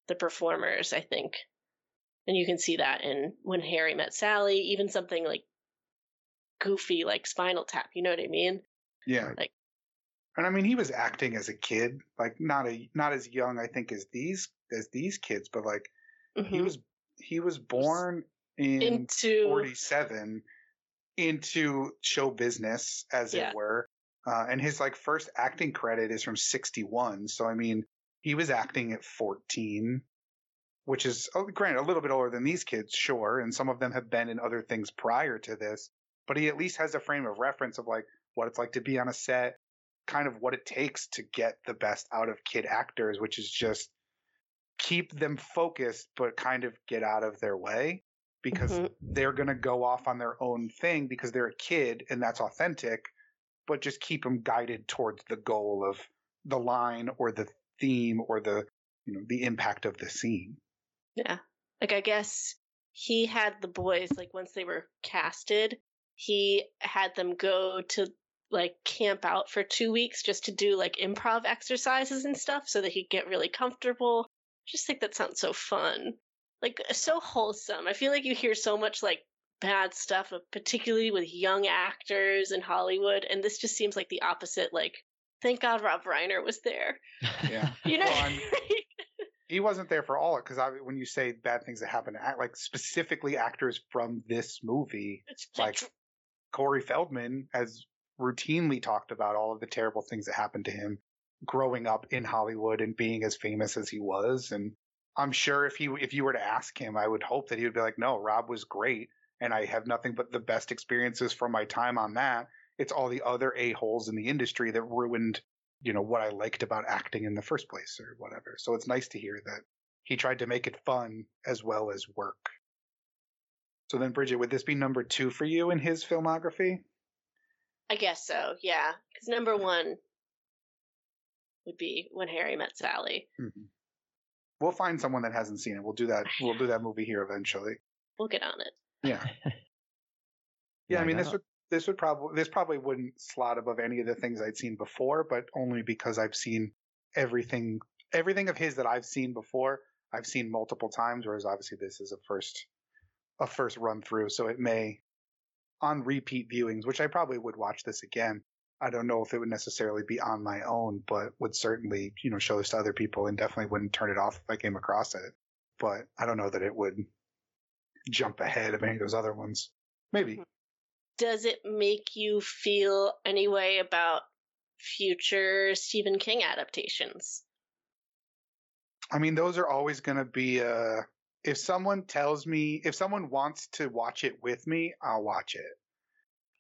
the performers, I think. And you can see that in When Harry Met Sally, even something like goofy like Spinal Tap, you know what I mean? Yeah. Like- and I mean, he was acting as a kid, like not a not as young, I think, as these as these kids, but like he Mhm. was he was born in into 47 into show business as Yeah. it were uh, and his like first acting credit is from 61 so i mean he was acting at 14 which is oh, granted a little bit older than these kids sure and some of them have been in other things prior to this but he at least has a frame of reference of like what it's like to be on a set, kind of what it takes to get the best out of kid actors, which is just keep them focused, but kind of get out of their way because Mhm. they're going to go off on their own thing because they're a kid and that's authentic, but just keep them guided towards the goal of the line or the theme or the, you know, the impact of the scene. Yeah. Like I guess he had the boys like once they were casted, he had them go to like camp out for 2 weeks just to do like improv exercises and stuff so that he'd get really comfortable. I just think that sounds so fun. Like so wholesome. I feel like you hear so much like bad stuff uh, particularly with young actors in Hollywood and this just seems like the opposite like thank God Rob Reiner was there. Yeah. [laughs] You know Well, [laughs] he wasn't there for all it because when you say bad things that happen like specifically actors from this movie It's like corey feldman has routinely talked about all of the terrible things that happened to him growing up in hollywood and being as famous as he was and i'm sure if he if you were to ask him i would hope that he would be like no rob was great and i have nothing but the best experiences from my time on that it's all the other a-holes in the industry that ruined you know what I liked about acting in the first place or whatever. So it's nice to hear that he tried to make it fun as well as work. So then, Bridget, would this be number two for you in his filmography? I guess so, yeah. Because number one would be When Harry Met Sally. Mm-hmm. We'll find someone that hasn't seen it. We'll do that. [sighs] We'll do that movie here eventually. We'll get on it. Yeah. [laughs] Yeah, I mean, this would this would probably this probably wouldn't slot above any of the things I'd seen before, but only because I've seen everything everything of his that I've seen before. I've seen multiple times, whereas obviously this is a first a first run through, so it may on repeat viewings, which I probably would watch this again. I don't know if it would necessarily be on my own, but would certainly you know show this to other people, and definitely wouldn't turn it off if I came across it. But I don't know that it would jump ahead of any of those other ones. Maybe. Mm-hmm. Does it make you feel any way about future Stephen King adaptations? I mean, those are always going to be. Uh, if someone tells me, if someone wants to watch it with me, I'll watch it.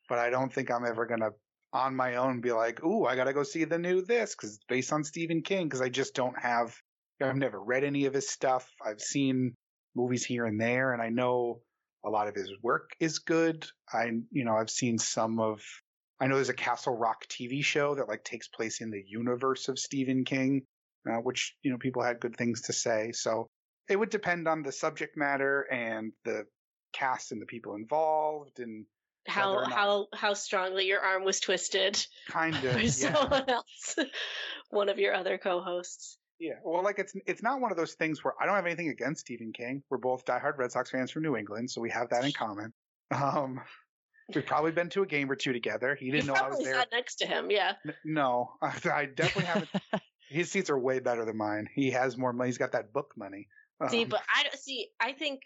But I don't think I'm ever going to, on my own, be like, "Ooh, I got to go see the new this" because it's based on Stephen King. Because I just don't have. I've never read any of his stuff. I've seen movies here and there, and I know a lot of his work is good. I, you know, I've seen some of. I know there's a Castle Rock TV show that like takes place in the universe of Stephen King uh, which you know people had good things to say. So it would depend on the subject matter and the cast and the people involved, and How how how strongly your arm was twisted kind [laughs] of by yeah, someone else, [laughs] one of your other co-hosts. Yeah. Well, like it's it's not one of those things where I don't have anything against Stephen King. We're both diehard Red Sox fans from New England, so we have that in [laughs] common. Um, we've probably been to a game or two together. He didn't you know I was there. sat next to him, yeah. N- No, [laughs] I definitely haven't. [laughs] His seats are way better than mine. He has more money. He's got that book money. See, Um, but I don't see. I think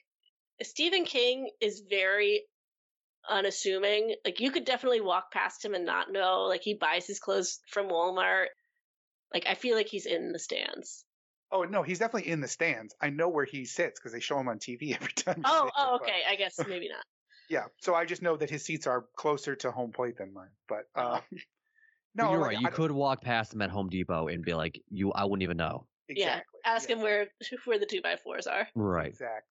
Stephen King is very unassuming. Like you could definitely walk past him and not know. Like he buys his clothes from Walmart. Like I feel like he's in the stands. Oh no, he's definitely in the stands. I know where he sits because they show him on TV [laughs] every time. Oh, there, oh, but- okay. I guess maybe not. [laughs] yeah, so I just know that his seats are closer to home plate than mine. But uh, [laughs] But no, you're like, right. I You don't- could walk past him at Home Depot and be like, "You, I wouldn't even know." exactly. Ask yeah, him where where the two by fours are. Right. Exactly.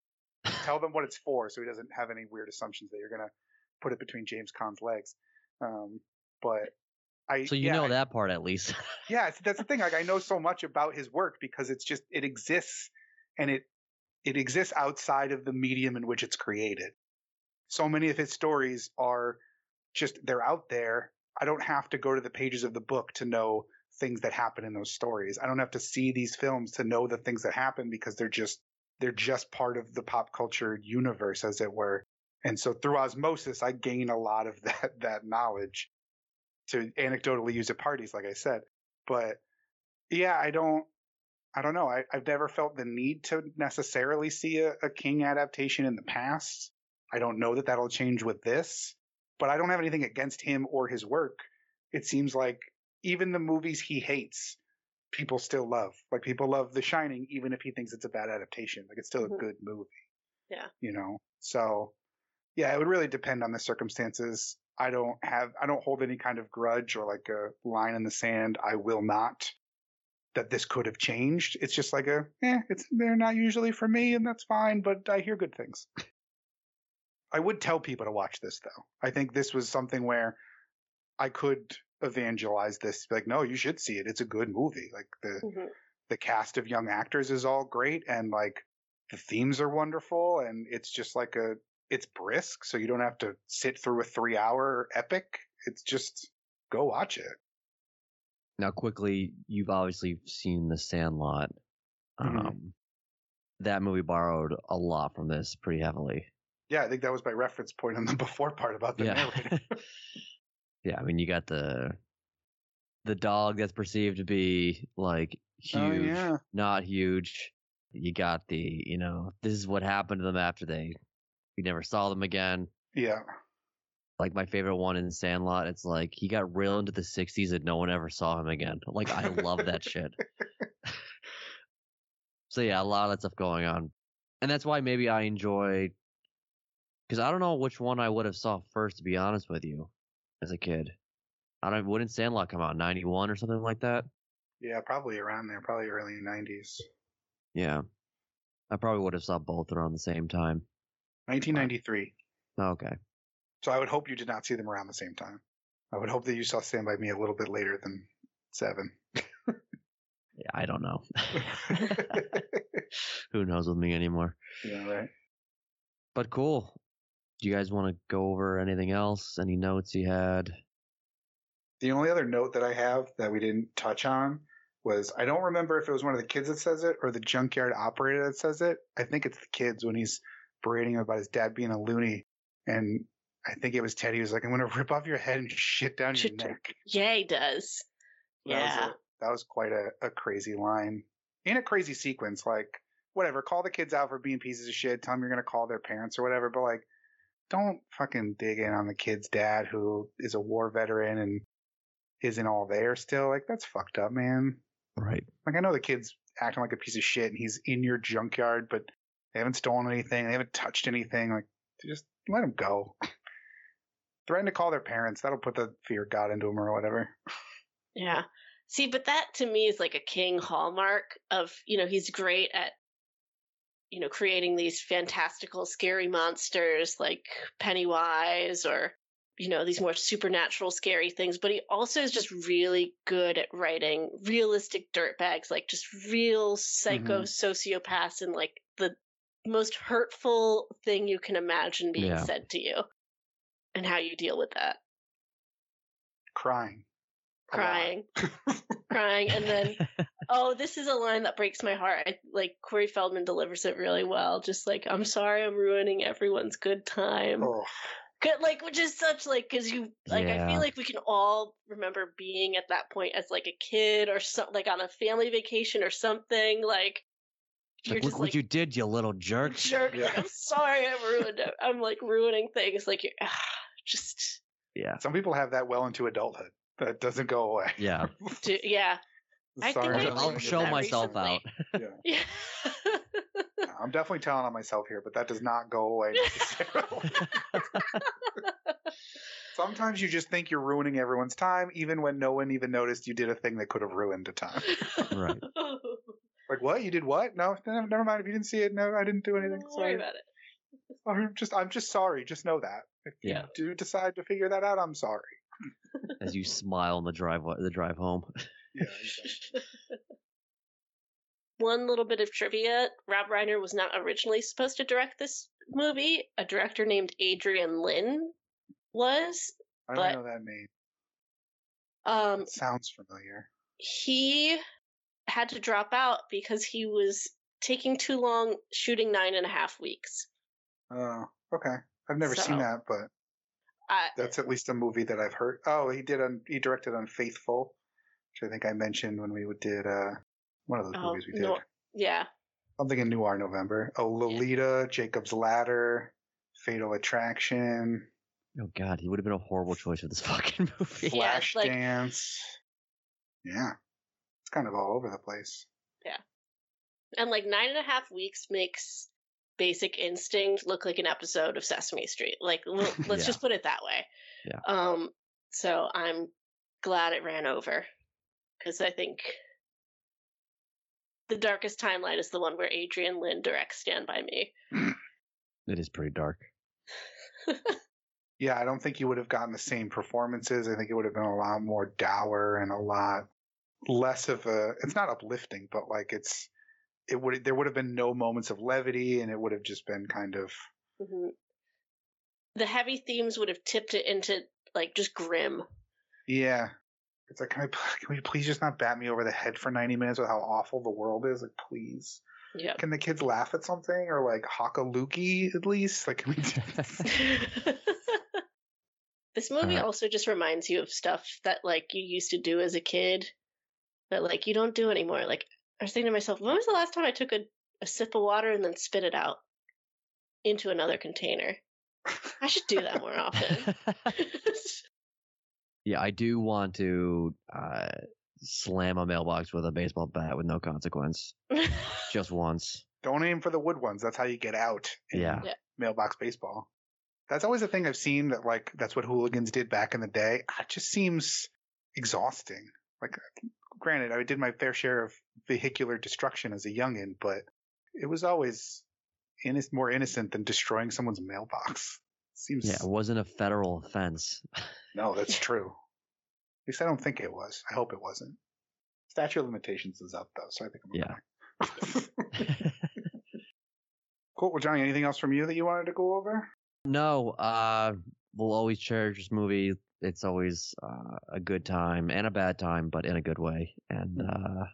Tell them what it's for, so he doesn't have any weird assumptions that you're gonna put it between James Caan's legs. Um, but I So you yeah, know I- that part at least. [laughs] Yeah, that's the thing. Like I know so much about his work because it's just it exists and it it exists outside of the medium in which it's created. So many of his stories are just they're out there. I don't have to go to the pages of the book to know things that happen in those stories. I don't have to see these films to know the things that happen because they're just they're just part of the pop culture universe as it were. And so through osmosis I gain a lot of [laughs] that that knowledge to anecdotally use at parties like I said but yeah, I don't, I don't know. I, I've never felt the need to necessarily see a, a King adaptation in the past. I don't know that that'll change with this, but I don't have anything against him or his work. It seems like even the movies he hates, people still love. Like people love The Shining, even if he thinks it's a bad adaptation. Like it's still Mhm. a good movie. Yeah. You know, so yeah, it would really depend on the circumstances. I don't have, I don't hold any kind of grudge or like a line in the sand. I will not that this could have changed. It's just like a, eh, it's, they're not usually for me and that's fine, but I hear good things. I would tell people to watch this though. I think this was something where I could evangelize this. Like, no, you should see it. It's a good movie. Like the, Mhm. the cast of young actors is all great and like the themes are wonderful and it's just like a it's brisk so you don't have to sit through a 3 hour epic it's just go watch it Now, quickly, you've obviously seen The Sandlot. Mhm. Um, that movie borrowed a lot from this pretty heavily. yeah i think that was my reference point on the [laughs] before part about the yeah. narrator [laughs] yeah, I mean, you got the the dog that's perceived to be like huge, oh yeah not huge. You got the, you know, this is what happened to them after they we never saw them again. yeah Like my favorite one in Sandlot, it's like he got real into the '60s and no one ever saw him again. Like I love that [laughs] shit. so yeah, a lot of that stuff going on, and that's why maybe I enjoy. Because I don't know which one I would have saw first, to be honest with you, as a kid. I don't. Wouldn't Sandlot come out '91 or something like that? yeah probably around there probably early 90s Yeah, I probably would have saw both around the same time. 1993 Okay. so i would hope you did not see them around the same time i would hope that you saw stand by me a little bit later than seven Yeah, I don't know. [laughs] [laughs] Who knows with me anymore? yeah right But cool. Do you guys want to go over anything else? Any notes you had? The only other note that I have that we didn't touch on was I don't remember if it was one of the kids that says it or the junkyard operator that says it. I think it's the kids when he's berating him about his dad being a loony. And I think it was Teddy who was like, I'm going to rip off your head and shit down your neck. [laughs] Yeah, he does. That was Yeah. a- that was quite a, a crazy line in a crazy sequence. Like, whatever, call the kids out for being pieces of shit. Tell them you're going to call their parents or whatever. But like, don't fucking dig in on the kid's dad who is a war veteran and isn't all there still. Like, that's fucked up, man. Right. Like, I know the kid's acting like a piece of shit and he's in your junkyard, but they haven't stolen anything. They haven't touched anything. Like, just let them go. [laughs] Threaten to call their parents. That'll put the fear of God into them or whatever. Yeah. See, but that to me is like a king hallmark of, you know, he's great at, you know, creating these fantastical, scary monsters like Pennywise or, you know, these more supernatural, scary things. But he also is just really good at writing realistic dirtbags, like just real psycho mm-hmm. sociopaths and like the most hurtful thing you can imagine being Yeah. said to you and how you deal with that. Crying. Crying. [laughs] crying and then oh this is a line that breaks my heart I, like corey feldman delivers it really well just like i'm sorry i'm ruining everyone's good time Oh, good like which is such like because you like i feel like we can all remember being at that point as like a kid or something like on a family vacation or something like you're Like, just look like what you did, you little jerk. jerk like, Yeah. i'm sorry i ruined it i'm like ruining things like you're just Yeah. some people have that well into adulthood. That doesn't go away. Yeah. [laughs] do, yeah I think Sorry, I I'm I'll show that myself out. Yeah. [laughs] yeah I'm definitely telling on myself here, but that does not go away [laughs] necessarily. Sometimes you just think you're ruining everyone's time, even when no one even noticed you did a thing that could have ruined a time. Right. Like, what? You did what? No, never never mind. If you didn't see it, no, I didn't do anything. Don't worry Sorry. about it. [laughs] I'm just, I'm just sorry. Just know that. If Yeah. you do decide to figure that out, I'm sorry. [laughs] As you smile on the drive the drive home. [laughs] Yeah. One little bit of trivia Rob Reiner was not originally supposed to direct this movie. A director named Adrian Lyne was. I But- don't know that name. Um, It sounds familiar. he had to drop out because he was taking too long shooting nine and a half weeks. Oh, okay. I've never So- seen that, but I, that's at least a movie that I've heard. Oh, he did on he directed Unfaithful, which I think I mentioned when we did uh one of those oh, movies we did. no, yeah. Something in Noir November. Oh, Lolita, Jacob's Ladder, Fatal Attraction, Oh God, he would have been a horrible choice for this [laughs] fucking movie. Yeah, like- Flashdance. yeah, it's kind of all over the place. Yeah. And like nine and a half weeks makes Basic Instinct look like an episode of Sesame Street. Like, [laughs] let's Yeah. just put it that way. Yeah. Um, so I'm glad it ran over because I think the darkest timeline is the one where Adrian Lyne directs Stand By Me. [clears throat] It is pretty dark. [laughs] Yeah, I don't think you would have gotten the same performances. I think it would have been a lot more dour and a lot less of a. It's not uplifting, but like it's. It would there would have been no moments of levity, and it would have just been kind of. Mhm. The heavy themes would have tipped it into like just grim. Yeah, it's like can I [laughs] can we please just not bat me over the head for ninety minutes with how awful the world is? Like please, yeah can the kids laugh at something or like Hakaluki at least? Like can we? do- [laughs] [laughs] this movie Alright. also just reminds you of stuff that like you used to do as a kid that like you don't do anymore. Like I was thinking to myself, when was the last time I took a, a sip of water and then spit it out into another container? I should do that more often. [laughs] yeah, I do want to uh, slam a mailbox with a baseball bat with no consequence, just [laughs] once. Don't aim for the wood ones. That's how you get out. in Yeah. Yeah. Mailbox baseball. That's always a thing I've seen that like that's what hooligans did back in the day. It just seems exhausting. Like, granted, I did my fair share of vehicular destruction as a youngin, but it was always inno- more innocent than destroying someone's mailbox. [laughs] Seems Yeah, it wasn't a federal offense. [laughs] no, that's true. At least I don't think it was. I hope it wasn't. Statute of limitations is up though, so I think I'm Yeah. okay. [laughs] cool. Well, Johnny, anything else from you that you wanted to go over? no, uh, we'll always cherish this movie. It's always uh, a good time and a bad time, but in a good way. And uh,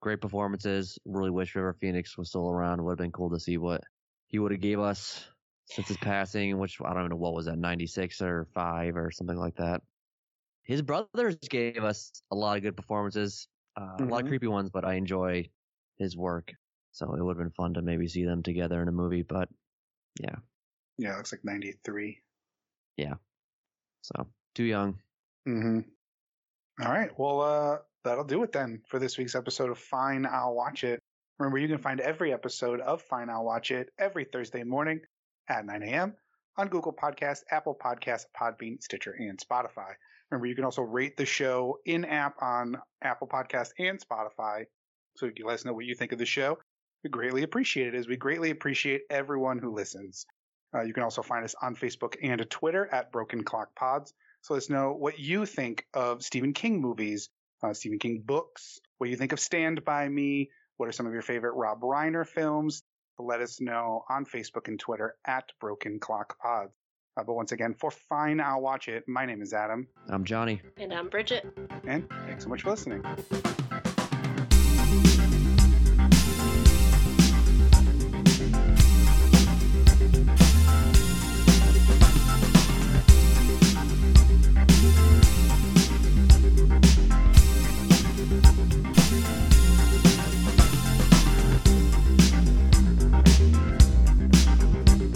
great performances. Really wish River Phoenix was still around. Would have been cool to see what he would have gave us since his passing, which I don't even know what was that, 96 or 5 or something like that. His brothers gave us a lot of good performances, uh, a lot of Mhm. creepy ones, but I enjoy his work. So it would have been fun to maybe see them together in a movie, but yeah. Yeah, it looks like 93. Yeah. So too young. Mm-hmm. All right. Well, uh, that'll do it then for this week's episode of Fine, I'll Watch It. Remember, you can find every episode of Fine, I'll Watch It every Thursday morning at 9 a.m. on Google Podcasts, Apple Podcasts, Podbean, Stitcher, and Spotify. Remember, you can also rate the show in app on Apple Podcasts and Spotify. So you let us know what you think of the show. We greatly appreciate it, as we greatly appreciate everyone who listens. Uh, you can also find us on Facebook and Twitter at Broken Clock Pods. So let us know what you think of Stephen King movies, uh, Stephen King books, what you think of Stand By Me, what are some of your favorite Rob Reiner films. Let us know on Facebook and Twitter at Broken Clock Pods. Uh, but once again, for Fine, I'll Watch It. My name is Adam, I'm Johnny. and I'm Bridget. and thanks so much for listening.